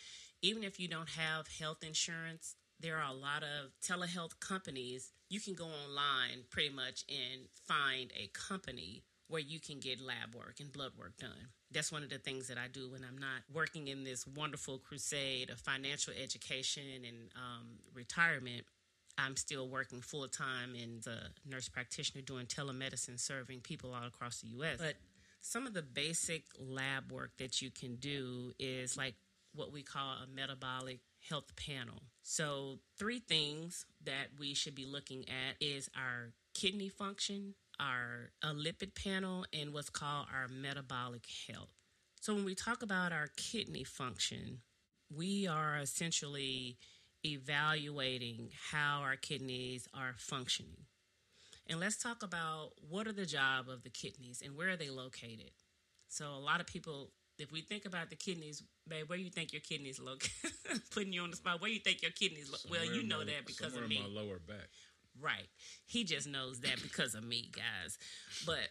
Even if you don't have health insurance, there are a lot of telehealth companies. You can go online pretty much and find a company where you can get lab work and blood work done. That's one of the things that I do when I'm not working in this wonderful crusade of financial education and um, retirement. I'm still working full time as a nurse practitioner doing telemedicine, serving people all across the U.S. But some of the basic lab work that you can do is like what we call a metabolic health panel. So, three things that we should be looking at is our kidney function, our a lipid panel, and what's called our metabolic health. So, when we talk about our kidney function, we are essentially evaluating how our kidneys are functioning. And let's talk about what are the job of the kidneys and where are they located. So a lot of people, if we think about the kidneys, babe, where do you think your kidneys look? Putting you on the spot. Where you think your kidneys? Lo- well, you know my, that because of me. my lower back. Right. He just knows that because of me, guys. But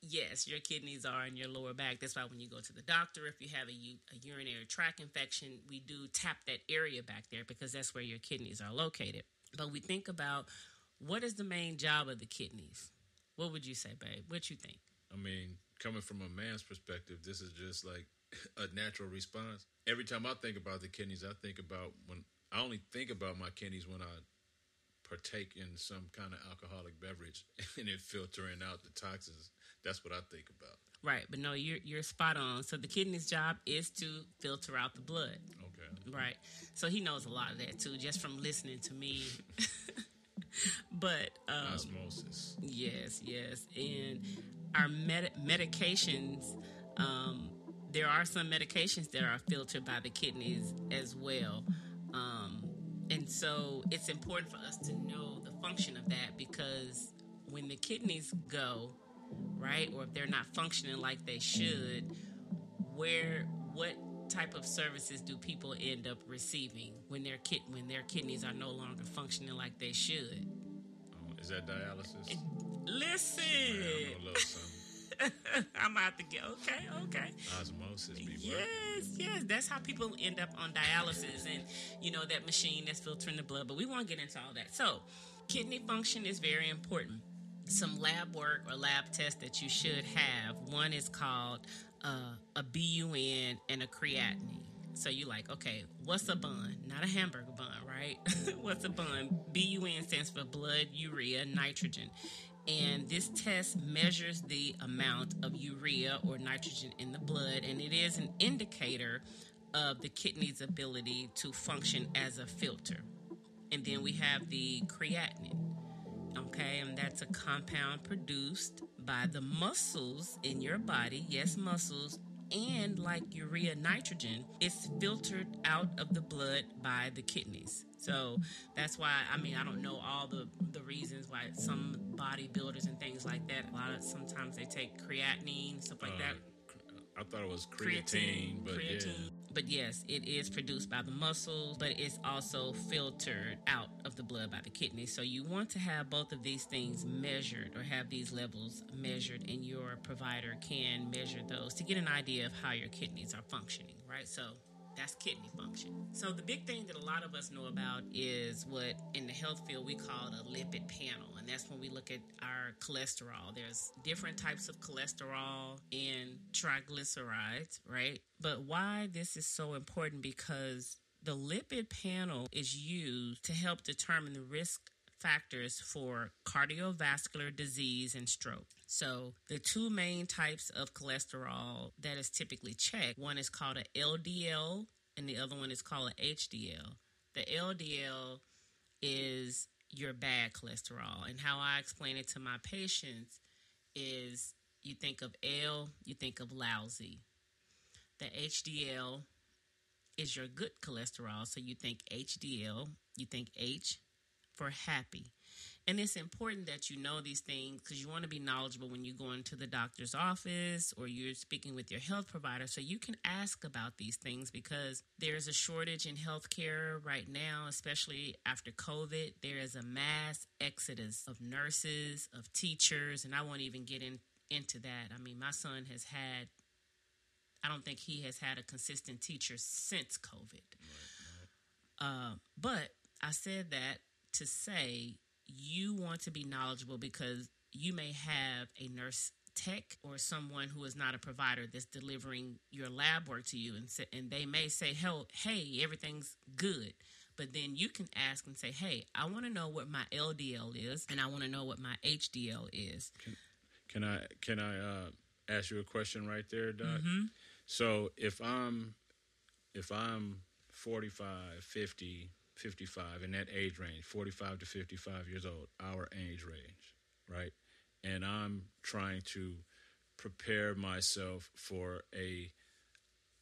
yes, your kidneys are in your lower back. That's why when you go to the doctor, if you have a, a, urinary tract infection, we do tap that area back there because that's where your kidneys are located. But we think about what is the main job of the kidneys? What would you say, babe? What you think? I mean, coming from a man's perspective, this is just like a natural response. Every time I think about the kidneys, I think about when I only think about my kidneys when I partake in some kind of alcoholic beverage and it filtering out the toxins. That's what I think about. Right, but no, you're you're spot on. So the kidney's job is to filter out the blood. Okay. Right. So he knows a lot of that too, just from listening to me but um, osmosis. Yes, yes, and our med- medications. Um, there are some medications that are filtered by the kidneys as well. Um, and so it's important for us to know the function of that because when the kidneys go, right, or if they're not functioning like they should, where what type of services do people end up receiving when their kid when their kidneys are no longer functioning like they should? Oh, is that dialysis? Listen. I'm about to get okay, okay. Osmosis, be yes, yes. That's how people end up on dialysis, and you know that machine that's filtering the blood. But we won't get into all that. So, kidney function is very important some lab work or lab tests that you should have. One is called uh, a BUN and a creatinine. So you like, okay, what's a bun? Not a hamburger bun, right? what's a bun? BUN stands for blood urea nitrogen. And this test measures the amount of urea or nitrogen in the blood, and it is an indicator of the kidney's ability to function as a filter. And then we have the creatinine. Okay, and that's a compound produced by the muscles in your body. Yes, muscles. And like urea nitrogen, it's filtered out of the blood by the kidneys. So that's why I mean I don't know all the the reasons why some bodybuilders and things like that. A lot of sometimes they take creatinine stuff like uh, that. I thought it was creatine, creatine but creatine. yeah. But yes, it is produced by the muscles, but it's also filtered out of the blood by the kidneys. So you want to have both of these things measured or have these levels measured, and your provider can measure those to get an idea of how your kidneys are functioning, right? So that's kidney function. So the big thing that a lot of us know about is what in the health field we call a lipid panel, and that's when we look at our cholesterol. There's different types of cholesterol and triglycerides, right? But why this is so important because the lipid panel is used to help determine the risk factors for cardiovascular disease and stroke. So, the two main types of cholesterol that is typically checked one is called an LDL and the other one is called an HDL. The LDL is your bad cholesterol, and how I explain it to my patients is you think of L, you think of lousy. The HDL is your good cholesterol, so you think HDL, you think H for happy. And it's important that you know these things because you want to be knowledgeable when you go into the doctor's office or you're speaking with your health provider. So you can ask about these things because there's a shortage in healthcare right now, especially after COVID. There is a mass exodus of nurses, of teachers, and I won't even get in, into that. I mean, my son has had, I don't think he has had a consistent teacher since COVID. Right, right. Uh, but I said that to say you want to be knowledgeable because you may have a nurse tech or someone who is not a provider that's delivering your lab work to you and say, and they may say hey, hey everything's good. But then you can ask and say hey i want to know what my ldl is and i want to know what my hdl is. Can, can i can i uh, ask you a question right there doc? Mm-hmm. so if i'm if i'm 45 50 55 in that age range 45 to 55 years old our age range right? And i'm trying to prepare myself for a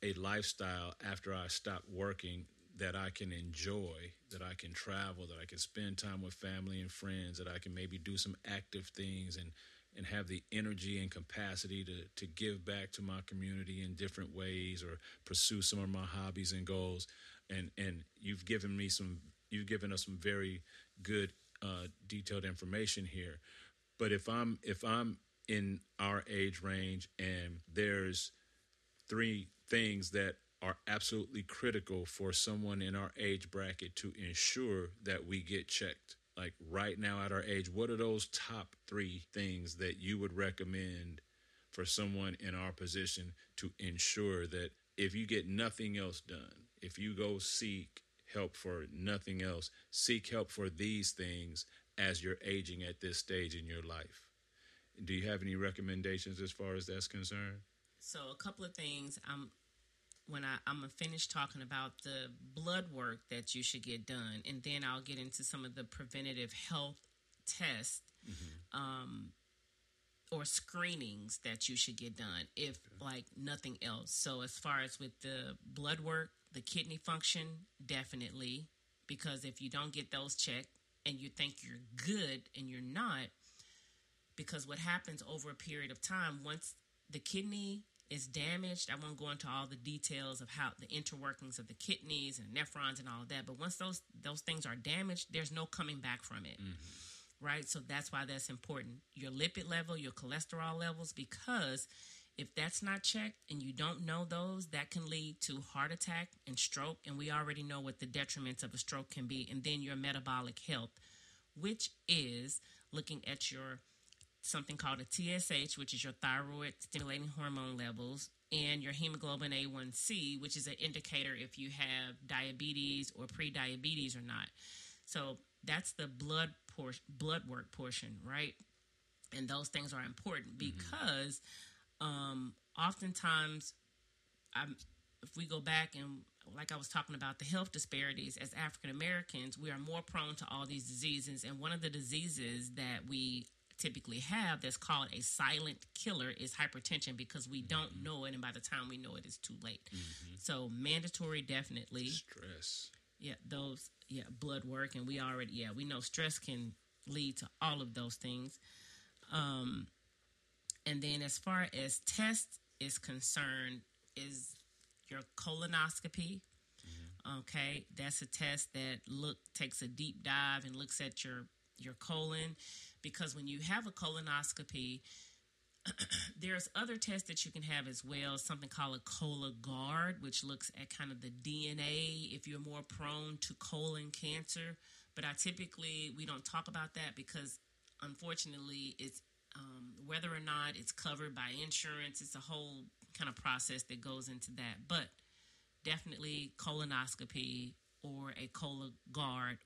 a lifestyle after i stop working that i can enjoy that i can travel that i can spend time with family and friends that i can maybe do some active things and and have the energy and capacity to to give back to my community in different ways or pursue some of my hobbies and goals and and you've given me some you've given us some very good uh, detailed information here. But if i'm if i'm in our age range and there's three things that are absolutely critical for someone in our age bracket to ensure that we get checked like right now at our age what are those top three things that you would recommend for someone in our position to ensure that if you get nothing else done if you go seek help for nothing else, seek help for these things as you're aging at this stage in your life. Do you have any recommendations as far as that's concerned? So, a couple of things. I'm when I, I'm gonna finish talking about the blood work that you should get done, and then I'll get into some of the preventative health tests mm-hmm. um, or screenings that you should get done, if like nothing else. So, as far as with the blood work, the kidney function, definitely, because if you don't get those checked and you think you're good and you're not, because what happens over a period of time, once the kidney is damaged, I won't go into all the details of how the interworkings of the kidneys and nephrons and all of that, but once those those things are damaged, there's no coming back from it. Mm-hmm. Right? So that's why that's important. Your lipid level, your cholesterol levels, because if that's not checked and you don't know those, that can lead to heart attack and stroke. And we already know what the detriments of a stroke can be. And then your metabolic health, which is looking at your something called a TSH, which is your thyroid stimulating hormone levels, and your hemoglobin A1C, which is an indicator if you have diabetes or pre-diabetes or not. So that's the blood por- blood work portion, right? and those things are important mm-hmm. because um, oftentimes I'm, if we go back and like I was talking about the health disparities as African Americans, we are more prone to all these diseases. And one of the diseases that we typically have that's called a silent killer is hypertension because we don't know it. And by the time we know it, it's too late. So, mandatory, definitely. Stress. Yeah, those, yeah, blood work. And we already, yeah, we know stress can lead to all of those things. Um, and then as far as test is concerned, is your colonoscopy. Mm-hmm. Okay, that's a test that look takes a deep dive and looks at your your colon because when you have a colonoscopy, there's other tests that you can have as well. Something called a Cologuard, which looks at kind of the DNA if you're more prone to colon cancer. But I typically we don't talk about that because unfortunately it's um, whether or not it's covered by insurance. It's a whole kind of process that goes into that. But definitely colonoscopy or a Cologuard.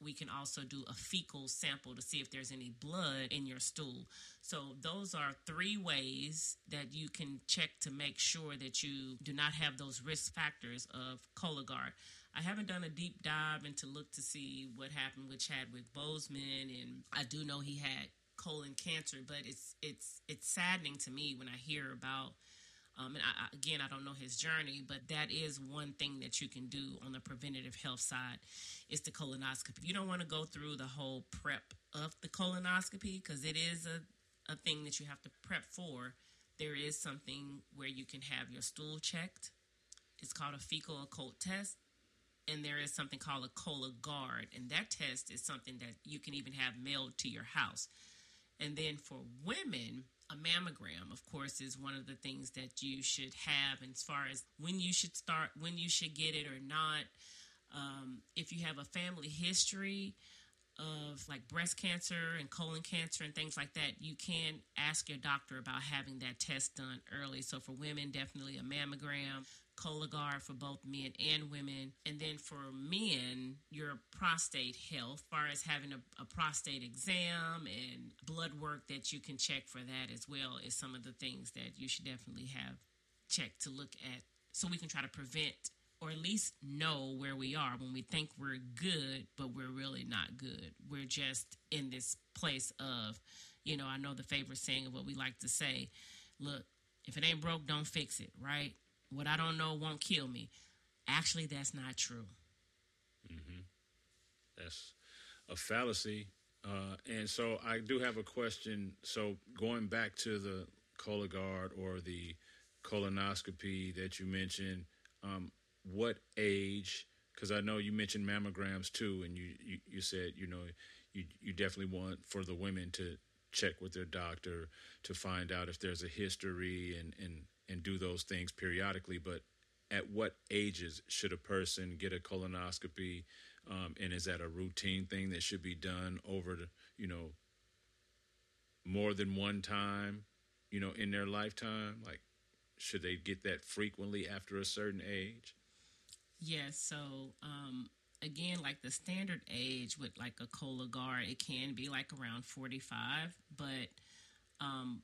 We can also do a fecal sample to see if there's any blood in your stool. So, those are three ways that you can check to make sure that you do not have those risk factors of Cologuard. I haven't done a deep dive into look to see what happened with Chadwick Boseman, and I do know he had colon cancer, but it's it's it's saddening to me when I hear about um, and I, again, I don't know his journey, but that is one thing that you can do on the preventative health side is the colonoscopy. You don't want to go through the whole prep of the colonoscopy because it is a, a thing that you have to prep for. There is something where you can have your stool checked. It's called a fecal occult test. And there is something called a Cologuard. And that test is something that you can even have mailed to your house. And then for women, a mammogram, of course, is one of the things that you should have as far as when you should start, when you should get it or not. Um, if you have a family history of like breast cancer and colon cancer and things like that, you can ask your doctor about having that test done early. So for women, definitely a mammogram. Cologuard for both men and women. And then for men, your prostate health, as far as having a, a, prostate exam and blood work that you can check for that as well, is some of the things that you should definitely have checked to look at so we can try to prevent or at least know where we are when we think we're good, but we're really not good. We're just in this place of, you know, I know the favorite saying of what we like to say look, if it ain't broke, don't fix it, right? What I don't know won't kill me. Actually, that's not true. Mm-hmm. That's a fallacy. Uh, and so I do have a question. So going back to the Cologuard or the colonoscopy that you mentioned, um, what age? Because I know you mentioned mammograms too, and you, you, you said you know you you definitely want for the women to check with their doctor to find out if there's a history and and and do those things periodically. But at what ages should a person get a colonoscopy? Um, and is that a routine thing that should be done over the, you know, more than one time, you know, in their lifetime? Like, should they get that frequently after a certain age? Yes. So, um, again, like the standard age with like a Cologuard, it can be like around 45, but um,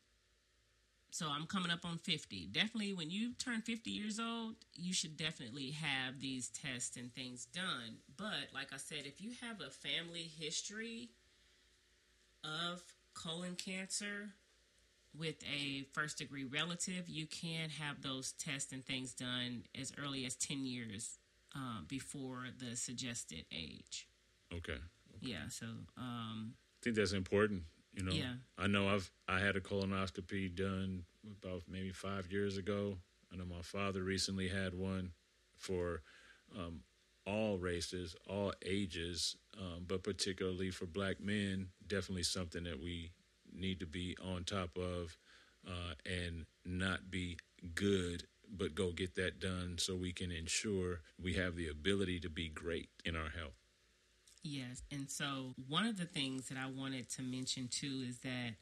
so I'm coming up on 50. Definitely, when you turn 50 years old, you should definitely have these tests and things done. But like I said, if you have a family history of colon cancer with a first degree relative, you can have those tests and things done as early as 10 years uh, before the suggested age. Okay. okay. Yeah. So um, I think that's important. You know, yeah. I know I've I had a colonoscopy done about maybe five years ago. I know my father recently had one for um, all races, all ages, um, but particularly for black men, definitely something that we need to be on top of uh, and not be good, but go get that done so we can ensure we have the ability to be great in our health. Yes. And so one of the things that I wanted to mention too is that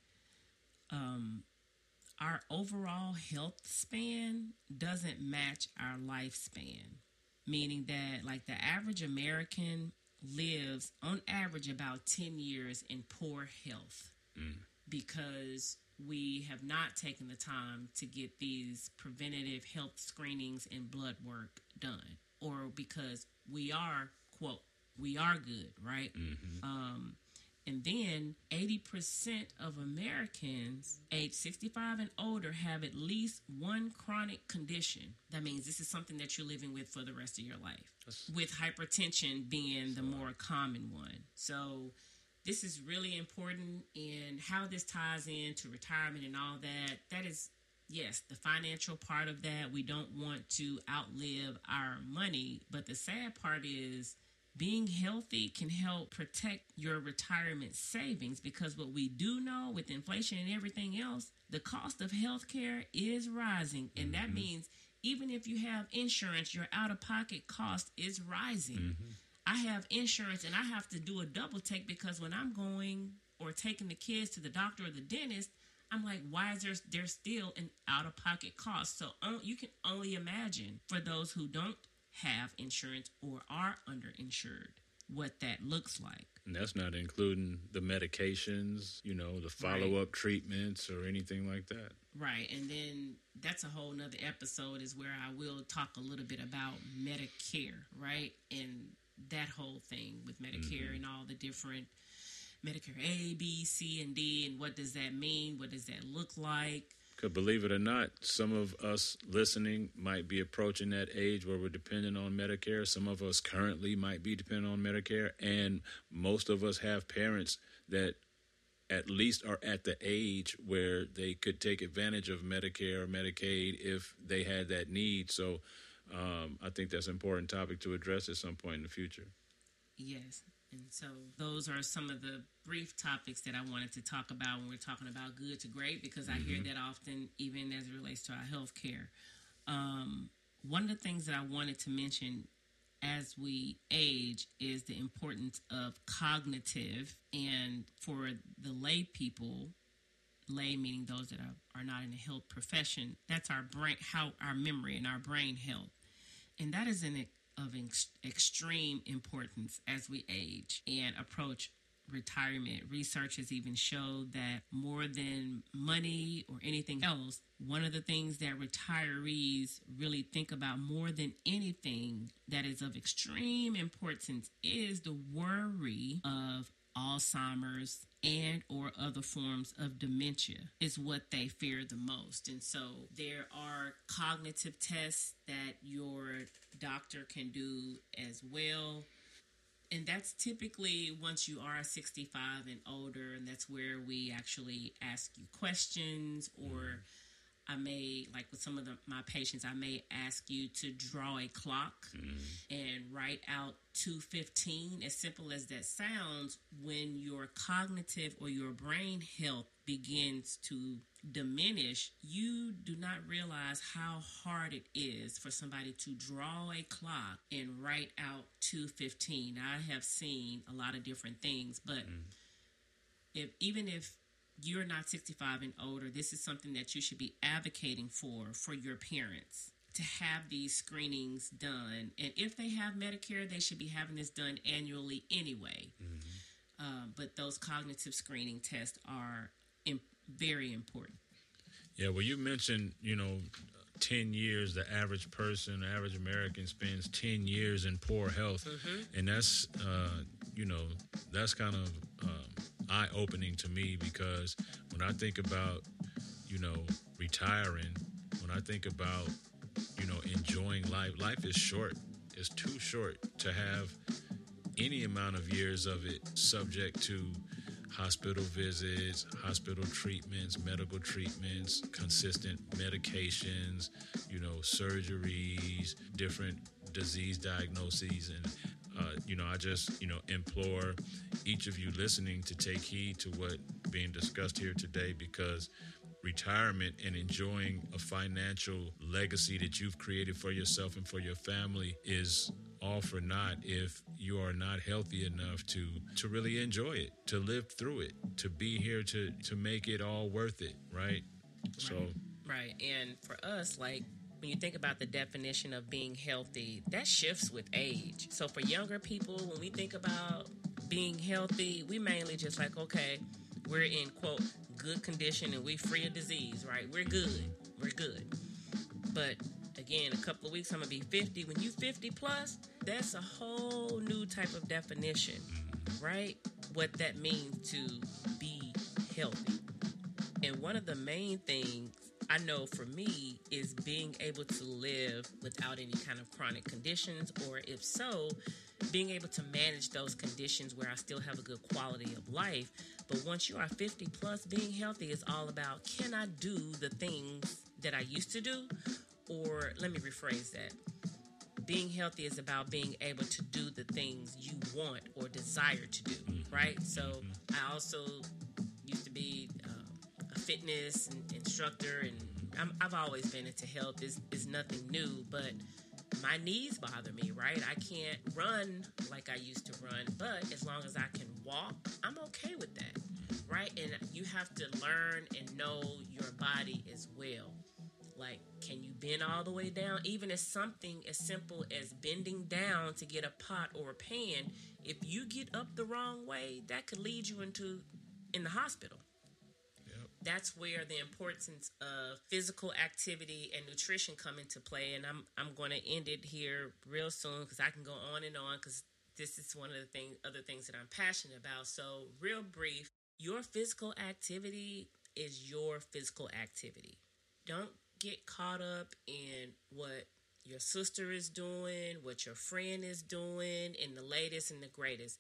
um, our overall health span doesn't match our lifespan, meaning that like the average American lives on average about 10 years in poor health. mm. because we have not taken the time to get these preventative health screenings and blood work done, or because we are quote we are good, right? Mm-hmm. Um, and then 80% of Americans age 65 and older have at least one chronic condition. That means this is something that you're living with for the rest of your life, with hypertension being the more common one. So, this is really important in how this ties into retirement and all that. That is, yes, the financial part of that. We don't want to outlive our money, but the sad part is being healthy can help protect your retirement savings because what we do know with inflation and everything else, the cost of health care is rising. And mm-hmm. that means even if you have insurance, your out of pocket cost is rising. Mm-hmm. I have insurance and I have to do a double take because when I'm going or taking the kids to the doctor or the dentist, I'm like, why is there there's still an out of pocket cost? So um, you can only imagine for those who don't have insurance or are underinsured what that looks like. And that's not including the medications, you know, the follow up right. treatments or anything like that. Right. And then that's a whole nother episode is where I will talk a little bit about Medicare, right? And that whole thing with Medicare mm-hmm. and all the different Medicare A, B, C, and D, and what does that mean? What does that look like? Because believe it or not, some of us listening might be approaching that age where we're dependent on Medicare. Some of us currently might be dependent on Medicare, and most of us have parents that at least are at the age where they could take advantage of Medicare or Medicaid if they had that need. So um, I think that's an important topic to address at some point in the future. Yes. And so those are some of the brief topics that I wanted to talk about when we're talking about good to great because I mm-hmm. hear that often, even as it relates to our health care. Um, one of the things that I wanted to mention as we age is the importance of cognitive and for the lay people lay meaning those that are, are not in the health profession that's our brain how our memory and our brain health and that is an of ex- extreme importance as we age and approach retirement. Research has even showed that more than money or anything else, one of the things that retirees really think about more than anything that is of extreme importance is the worry of Alzheimer's and or other forms of dementia is what they fear the most. And so there are cognitive tests that your doctor can do as well. And that's typically once you are 65 and older, and that's where we actually ask you questions or mm-hmm. I may, like with some of the, my patients, I may ask you to draw a clock mm. and write out 215. As simple as that sounds, when your cognitive or your brain health begins to diminish, you do not realize how hard it is for somebody to draw a clock and write out 215. I have seen a lot of different things, but mm. if even if you're not 65 and older, this is something that you should be advocating for for your parents to have these screenings done. And if they have Medicare, they should be having this done annually anyway. Mm-hmm. Uh, but those cognitive screening tests are Im- very important. Yeah, well, you mentioned, you know, 10 years, the average person, the average American spends 10 years in poor health. Mm-hmm. And that's, uh, you know, that's kind of um, eye opening to me because when I think about, you know, retiring, when I think about, you know, enjoying life, life is short. It's too short to have any amount of years of it subject to hospital visits, hospital treatments, medical treatments, consistent medications, you know, surgeries, different disease diagnoses and uh, you know, I just, you know, implore each of you listening to take heed to what being discussed here today because retirement and enjoying a financial legacy that you've created for yourself and for your family is all for naught if you are not healthy enough to to really enjoy it to live through it to be here to to make it all worth it right, right. so right and for us like when you think about the definition of being healthy, that shifts with age. So for younger people, when we think about being healthy, we mainly just like, okay, we're in quote good condition and we free of disease, right? We're good. We're good. But again, a couple of weeks I'm gonna be 50. When you 50 plus, that's a whole new type of definition, right? What that means to be healthy. And one of the main things I know for me is being able to live without any kind of chronic conditions, or if so, being able to manage those conditions where I still have a good quality of life. But once you are 50 plus, being healthy is all about can I do the things that I used to do? Or let me rephrase that. Being healthy is about being able to do the things you want or desire to do, mm-hmm. right? So mm-hmm. I also used to be fitness instructor, and I'm, I've always been into health. is it's nothing new, but my knees bother me, right? I can't run like I used to run, but as long as I can walk, I'm okay with that, right? And you have to learn and know your body as well. Like, can you bend all the way down? Even as something as simple as bending down to get a pot or a pan, if you get up the wrong way, that could lead you into in the hospital. That's where the importance of physical activity and nutrition come into play. And I'm I'm going to end it here real soon because I can go on and on because this is one of the thing other things that I'm passionate about. So real brief, your physical activity is your physical activity. Don't get caught up in what your sister is doing, what your friend is doing, and the latest and the greatest.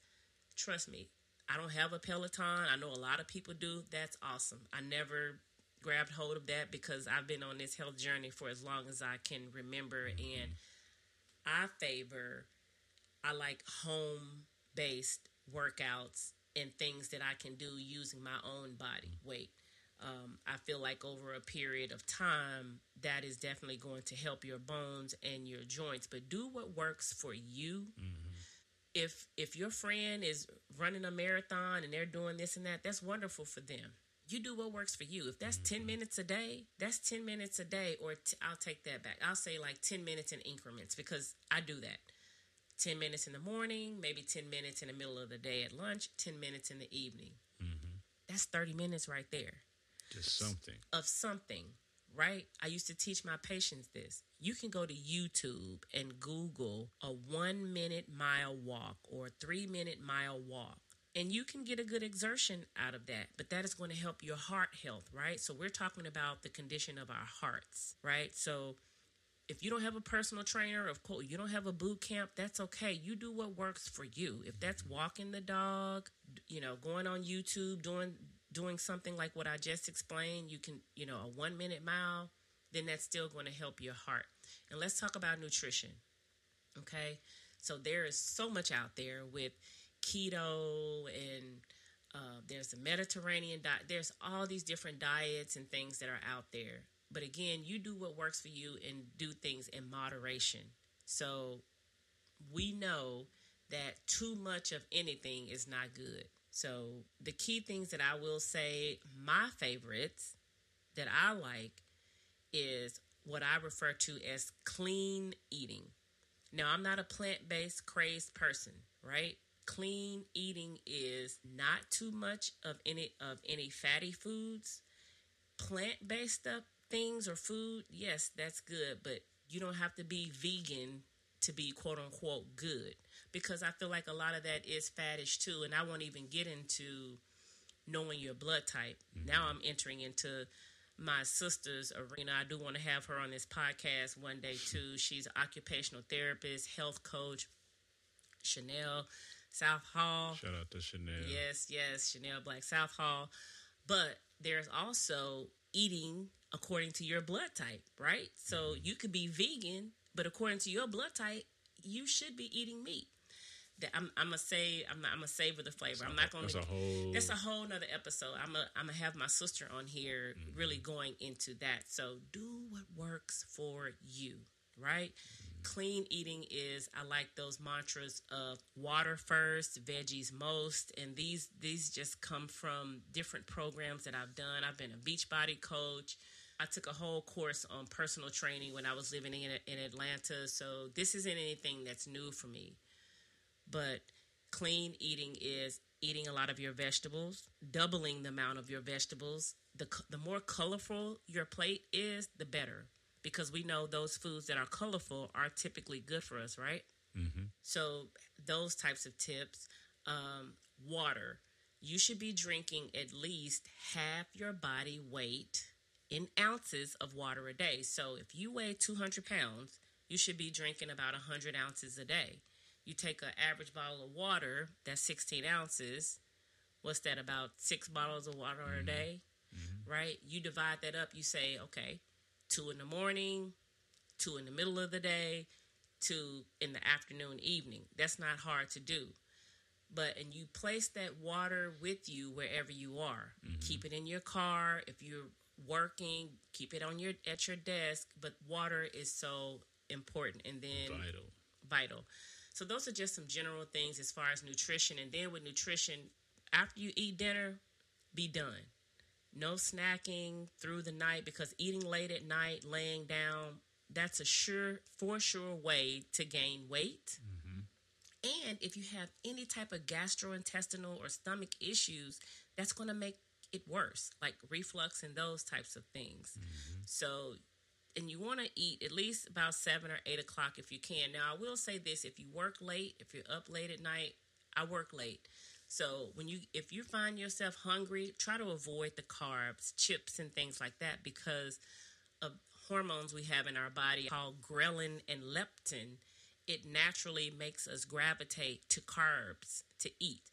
Trust me, I don't have a Peloton. I know a lot of people do. That's awesome. I never grabbed hold of that because I've been on this health journey for as long as I can remember. And I favor, I like home based workouts and things that I can do using my own body weight. Um, I feel like over a period of time, that is definitely going to help your bones and your joints. But do what works for you. If if your friend is running a marathon and they're doing this and that, that's wonderful for them. You do what works for you. If that's ten mm-hmm. minutes a day, that's ten minutes a day. Or t- I'll take that back. I'll say like ten minutes in increments because I do that. 10 minutes in the morning, maybe 10 minutes in the middle of the day at lunch, 10 minutes in the evening. Mm-hmm. That's 30 minutes right there Just something. of something, right? I used to teach my patients this. You can go to YouTube and Google a one minute mile walk or a three minute mile walk. And you can get a good exertion out of that, but that is going to help your heart health, right? So, we're talking about the condition of our hearts, right? So, if you don't have a personal trainer, of course, you don't have a boot camp, that's okay. You do what works for you. If that's walking the dog, you know, going on YouTube, doing doing something like what I just explained, you can, you know, a 1 minute mile, then that's still going to help your heart. And let's talk about nutrition. Okay? So there is so much out there with keto and uh, there's the Mediterranean diet. There's all these different diets and things that are out there. But again, you do what works for you and do things in moderation. So we know that too much of anything is not good. So the key things that I will say, my favorites that I like is what I refer to as clean eating. Now, I'm not a plant based crazed person, right? Clean eating is not too much of any of any fatty foods. Plant based stuff, things or food, yes, that's good, but you don't have to be vegan to be quote unquote good because I feel like a lot of that is faddish too. And I won't even get into knowing your blood type. Mm-hmm. Now I'm entering into my sister's arena. I do want to have her on this podcast one day too. She's an occupational therapist, health coach, Chanel South Hall. Shout out to Chanel. Yes, yes, Chanel Black South Hall. But there's also eating according to your blood type, right? So mm-hmm. you could be vegan, but according to your blood type, you should be eating meat. That I'm, I'm gonna say, I'm, not, I'm gonna savor the flavor. I'm not gonna. That's a whole. That's a whole nother episode. I'm gonna I'm gonna have my sister on here mm-hmm. really going into that. So do what works for you, right? Mm-hmm. Clean eating is I like those mantras of water first, veggies most, and these these just come from different programs that I've done. I've been a beach body coach. I took a whole course on personal training when I was living in in Atlanta. So this isn't anything that's new for me but clean eating is eating a lot of your vegetables, doubling the amount of your vegetables. The, the more colorful your plate is, the better. Because we know those foods that are colorful are typically good for us, right? Mm-hmm. So, those types of tips. Um, water. You should be drinking at least half your body weight in ounces of water a day. So, if you weigh 200 pounds, you should be drinking about 100 ounces a day. You take an average bottle of water, that's 16 ounces. What's that, about six bottles of water a mm-hmm. day? Mm-hmm. Right? You divide that up, you say, okay, two in the morning, two in the middle of the day, two in the afternoon, evening. That's not hard to do. But, and you place that water with you wherever you are. Mm-hmm. Keep it in your car. If you're working, keep it on your at your desk. But water is so important. And then Vital. vital. So those are just some general things as far as nutrition. And then with nutrition, after you eat dinner, be done. No snacking through the night because eating late at night, laying down, that's a sure for sure way to gain weight. Mm-hmm. And if you have any type of gastrointestinal or stomach issues, that's going to make it worse, like reflux and those types of things. Mm-hmm. So, and you want to eat at least about seven or eight o'clock if you can. Now, I will say this: if you work late, if you're up late at night, I work late. So when you if you find yourself hungry, try to avoid the carbs, chips, and things like that because of hormones we have in our body called ghrelin and leptin. It naturally makes us gravitate to carbs to eat.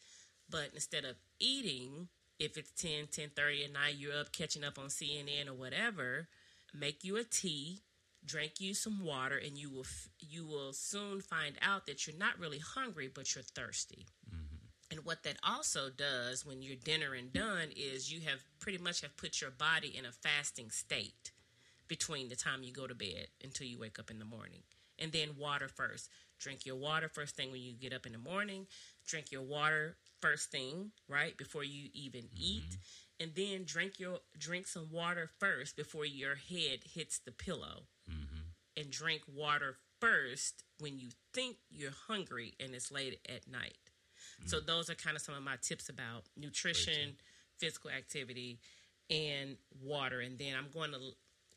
But instead of eating, if it's 10, 10 30 at night, you're up catching up on CNN or whatever, make you a tea, drink you some water, and you will f- you will soon find out that you're not really hungry, but you're thirsty. Mm-hmm. And what that also does when you're dinner and done is you have pretty much have put your body in a fasting state between the time you go to bed until you wake up in the morning. And then water first. Drink your water first thing when you get up in the morning. Drink your water first thing, right? Before you even mm-hmm. eat. And then drink your drink some water first before your head hits the pillow. Mm-hmm. And drink water first when you think you're hungry and it's late at night. So mm-hmm. those are kind of some of my tips about nutrition, physical activity, and water. And then I'm going to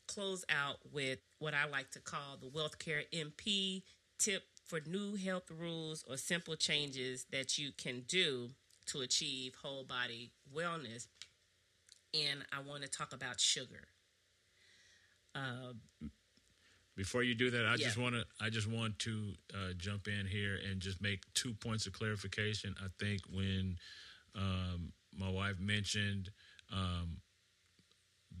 close out with what I like to call the Wealth Care NP tip for new health rules or simple changes that you can do to achieve whole body wellness. And I want to talk about sugar. Uh, Before you do that, I just want to I just want to uh, jump in here and just make two points of clarification. I think when um, my wife mentioned um,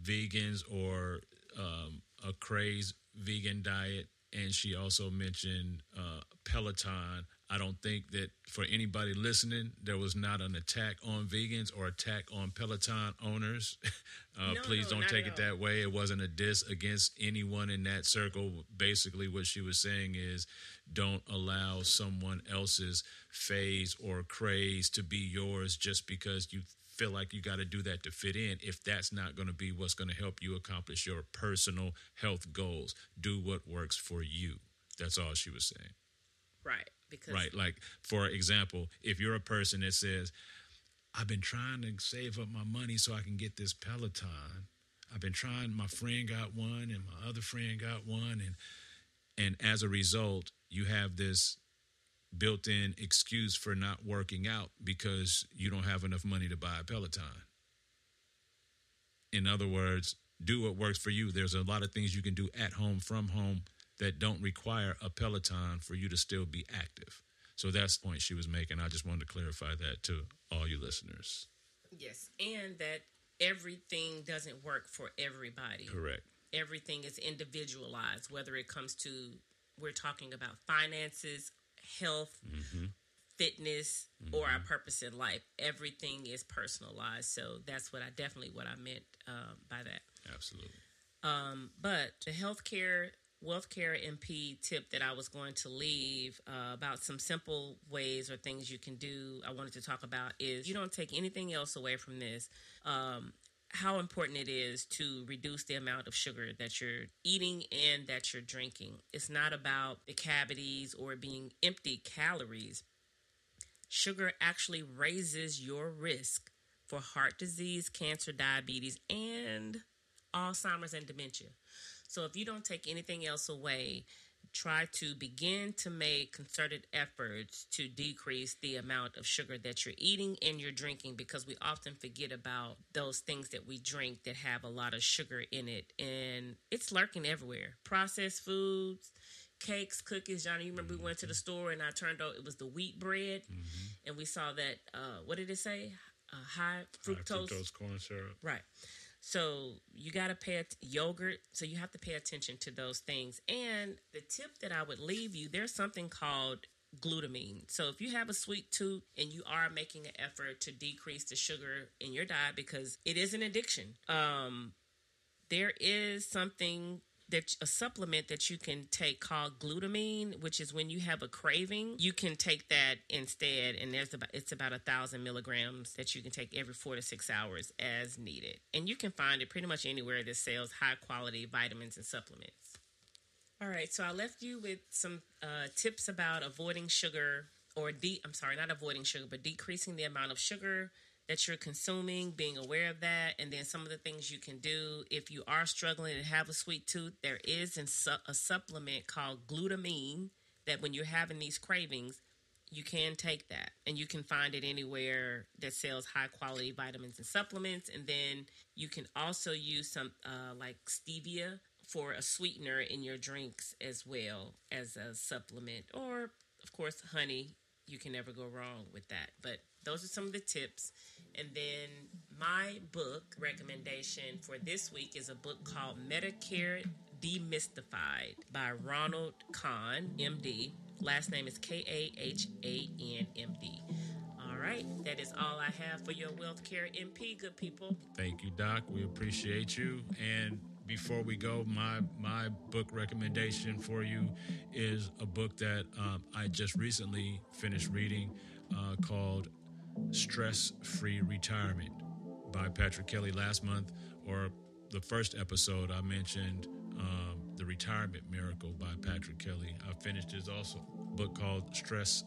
vegans or um, a crazed vegan diet, and she also mentioned uh, Peloton. I don't think that for anybody listening, there was not an attack on vegans or attack on Peloton owners. uh, No, please no, don't take it all. that way. It wasn't a diss against anyone in that circle. Basically, what she was saying is don't allow someone else's phase or craze to be yours just because you feel like you got to do that to fit in. If that's not going to be what's going to help you accomplish your personal health goals, do what works for you. That's all she was saying. right. Because Right. Like, for example, if you're a person that says, I've been trying to save up my money so I can get this Peloton. I've been trying, my friend got one and my other friend got one. And, and as a result, you have this built in excuse for not working out because you don't have enough money to buy a Peloton. In other words, do what works for you. There's a lot of things you can do at home, from home, that don't require a Peloton for you to still be active. So that's the point she was making. I just wanted to clarify that to all you listeners. Yes, and that everything doesn't work for everybody. Correct. Everything is individualized, whether it comes to we're talking about finances, health, fitness, or our purpose in life. Everything is personalized. So that's what I definitely what I meant um, by that. Absolutely. Um, but the healthcare, wealth care NP tip that I was going to leave uh, about some simple ways or things you can do, I wanted to talk about is you don't take anything else away from this. Um, how important it is to reduce the amount of sugar that you're eating and that you're drinking. It's not about the cavities or being empty calories. Sugar actually raises your risk for heart disease, cancer, diabetes, and Alzheimer's and dementia. So if you don't take anything else away, try to begin to make concerted efforts to decrease the amount of sugar that you're eating and you're drinking because we often forget about those things that we drink that have a lot of sugar in it and it's lurking everywhere. Processed foods, cakes, cookies. Johnny, you remember we went to the store and I turned out it was the wheat bread mm-hmm. and we saw that uh, what did it say? Uh, high fructose. High fructose corn syrup. Right. So you got to pay at yogurt. So you have to pay attention to those things. And the tip that I would leave you, there's something called glutamine. So if you have a sweet tooth and you are making an effort to decrease the sugar in your diet because it is an addiction, um, there is something that a supplement that you can take called glutamine, which is when you have a craving, you can take that instead, and there's about it's about a thousand milligrams that you can take every four to six hours as needed, and you can find it pretty much anywhere that sells high quality vitamins and supplements. All right, so I left you with some uh, tips about avoiding sugar or de- I'm sorry, not avoiding sugar, but decreasing the amount of sugar that you're consuming, being aware of that, and then some of the things you can do if you are struggling and have a sweet tooth. There is a supplement called glutamine that when you're having these cravings, you can take that and you can find it anywhere that sells high quality vitamins and supplements. And then you can also use some uh, like stevia for a sweetener in your drinks as well as a supplement, or of course, honey. You can never go wrong with that. But those are some of the tips. And then my book recommendation for this week is a book called Medicare Demystified by Ronald Kahan, MD. Last name is K A H A N M D. All right, that is all I have for your Wealth Care NP, good people. Thank you, Doc. We appreciate you. And before we go, my my book recommendation for you is a book that um, I just recently finished reading uh, called Stress Free Retirement by Patrick Kelly last month, or the first episode I mentioned um, The Retirement Miracle by Patrick Kelly. I finished his also book called Stress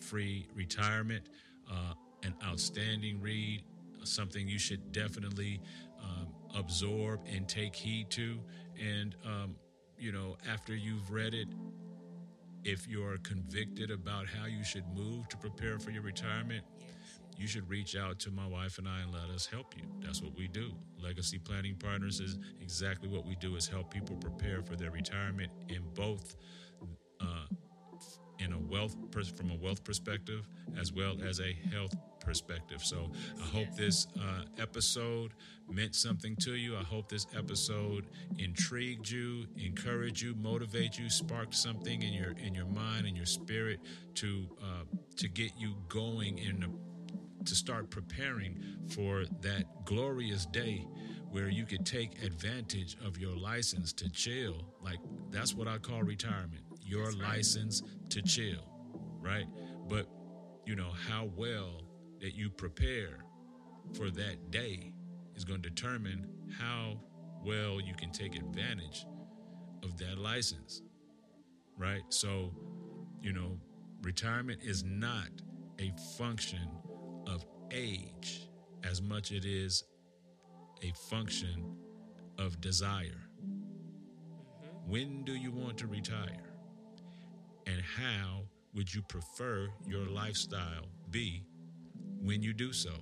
Free Retirement, uh, an outstanding read, something you should definitely um, absorb and take heed to. And, um, you know, after you've read it, if you're convicted about how you should move to prepare for your retirement, you should reach out to my wife and I and let us help you. That's what we do. Legacy Planning Partners is exactly what we do is help people prepare for their retirement in both uh, in a wealth from a wealth perspective as well as a health perspective. So I hope this uh, episode meant something to you. I hope this episode intrigued you, encouraged you, motivate you, sparked something in your in your mind and your spirit to uh, to get you going in the to start preparing for that glorious day where you could take advantage of your license to chill. Like that's what I call retirement. Your right. license to chill, right? But you know how well that you prepare for that day is going to determine how well you can take advantage of that license. Right? So, you know, retirement is not a function of age as much as it is a function of desire. Mm-hmm. When do you want to retire? And how would you prefer your lifestyle be when you do so?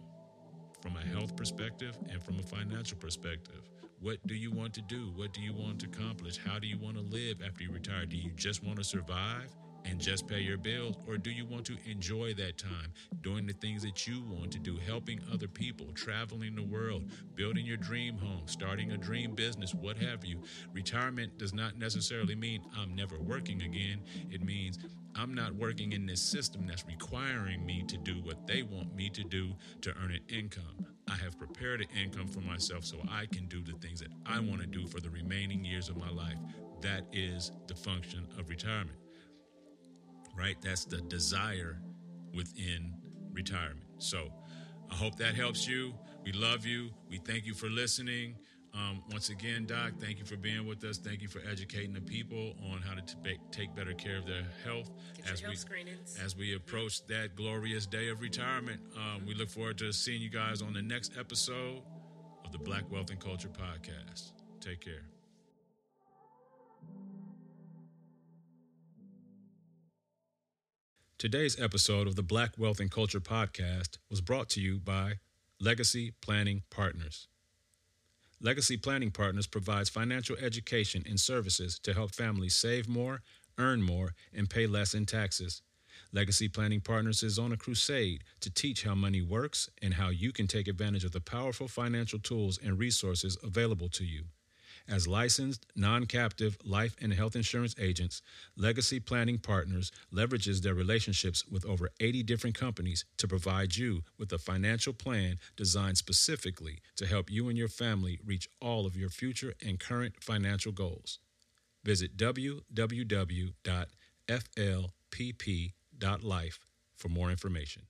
From a health perspective and from a financial perspective. What do you want to do? What do you want to accomplish? How do you want to live after you retire? Do you just want to survive? And just pay your bills? Or do you want to enjoy that time doing the things that you want to do, helping other people, traveling the world, building your dream home, starting a dream business, what have you? Retirement does not necessarily mean I'm never working again. It means I'm not working in this system that's requiring me to do what they want me to do to earn an income. I have prepared an income for myself so I can do the things that I want to do for the remaining years of my life. That is the function of retirement right? That's the desire within retirement. So I hope that helps you. We love you. We thank you for listening. Um, once again, Doc, thank you for being with us. Thank you for educating the people on how to t- take better care of their health as we health as we approach that glorious day of retirement. Um, we look forward to seeing you guys on the next episode of the Black Wealth and Culture Podcast. Take care. Today's episode of the Black Wealth and Culture Podcast was brought to you by Legacy Planning Partners. Legacy Planning Partners provides financial education and services to help families save more, earn more, and pay less in taxes. Legacy Planning Partners is on a crusade to teach how money works and how you can take advantage of the powerful financial tools and resources available to you. As licensed, non captive life and health insurance agents, Legacy Planning Partners leverages their relationships with over 80 different companies to provide you with a financial plan designed specifically to help you and your family reach all of your future and current financial goals. Visit www.flpp.life for more information.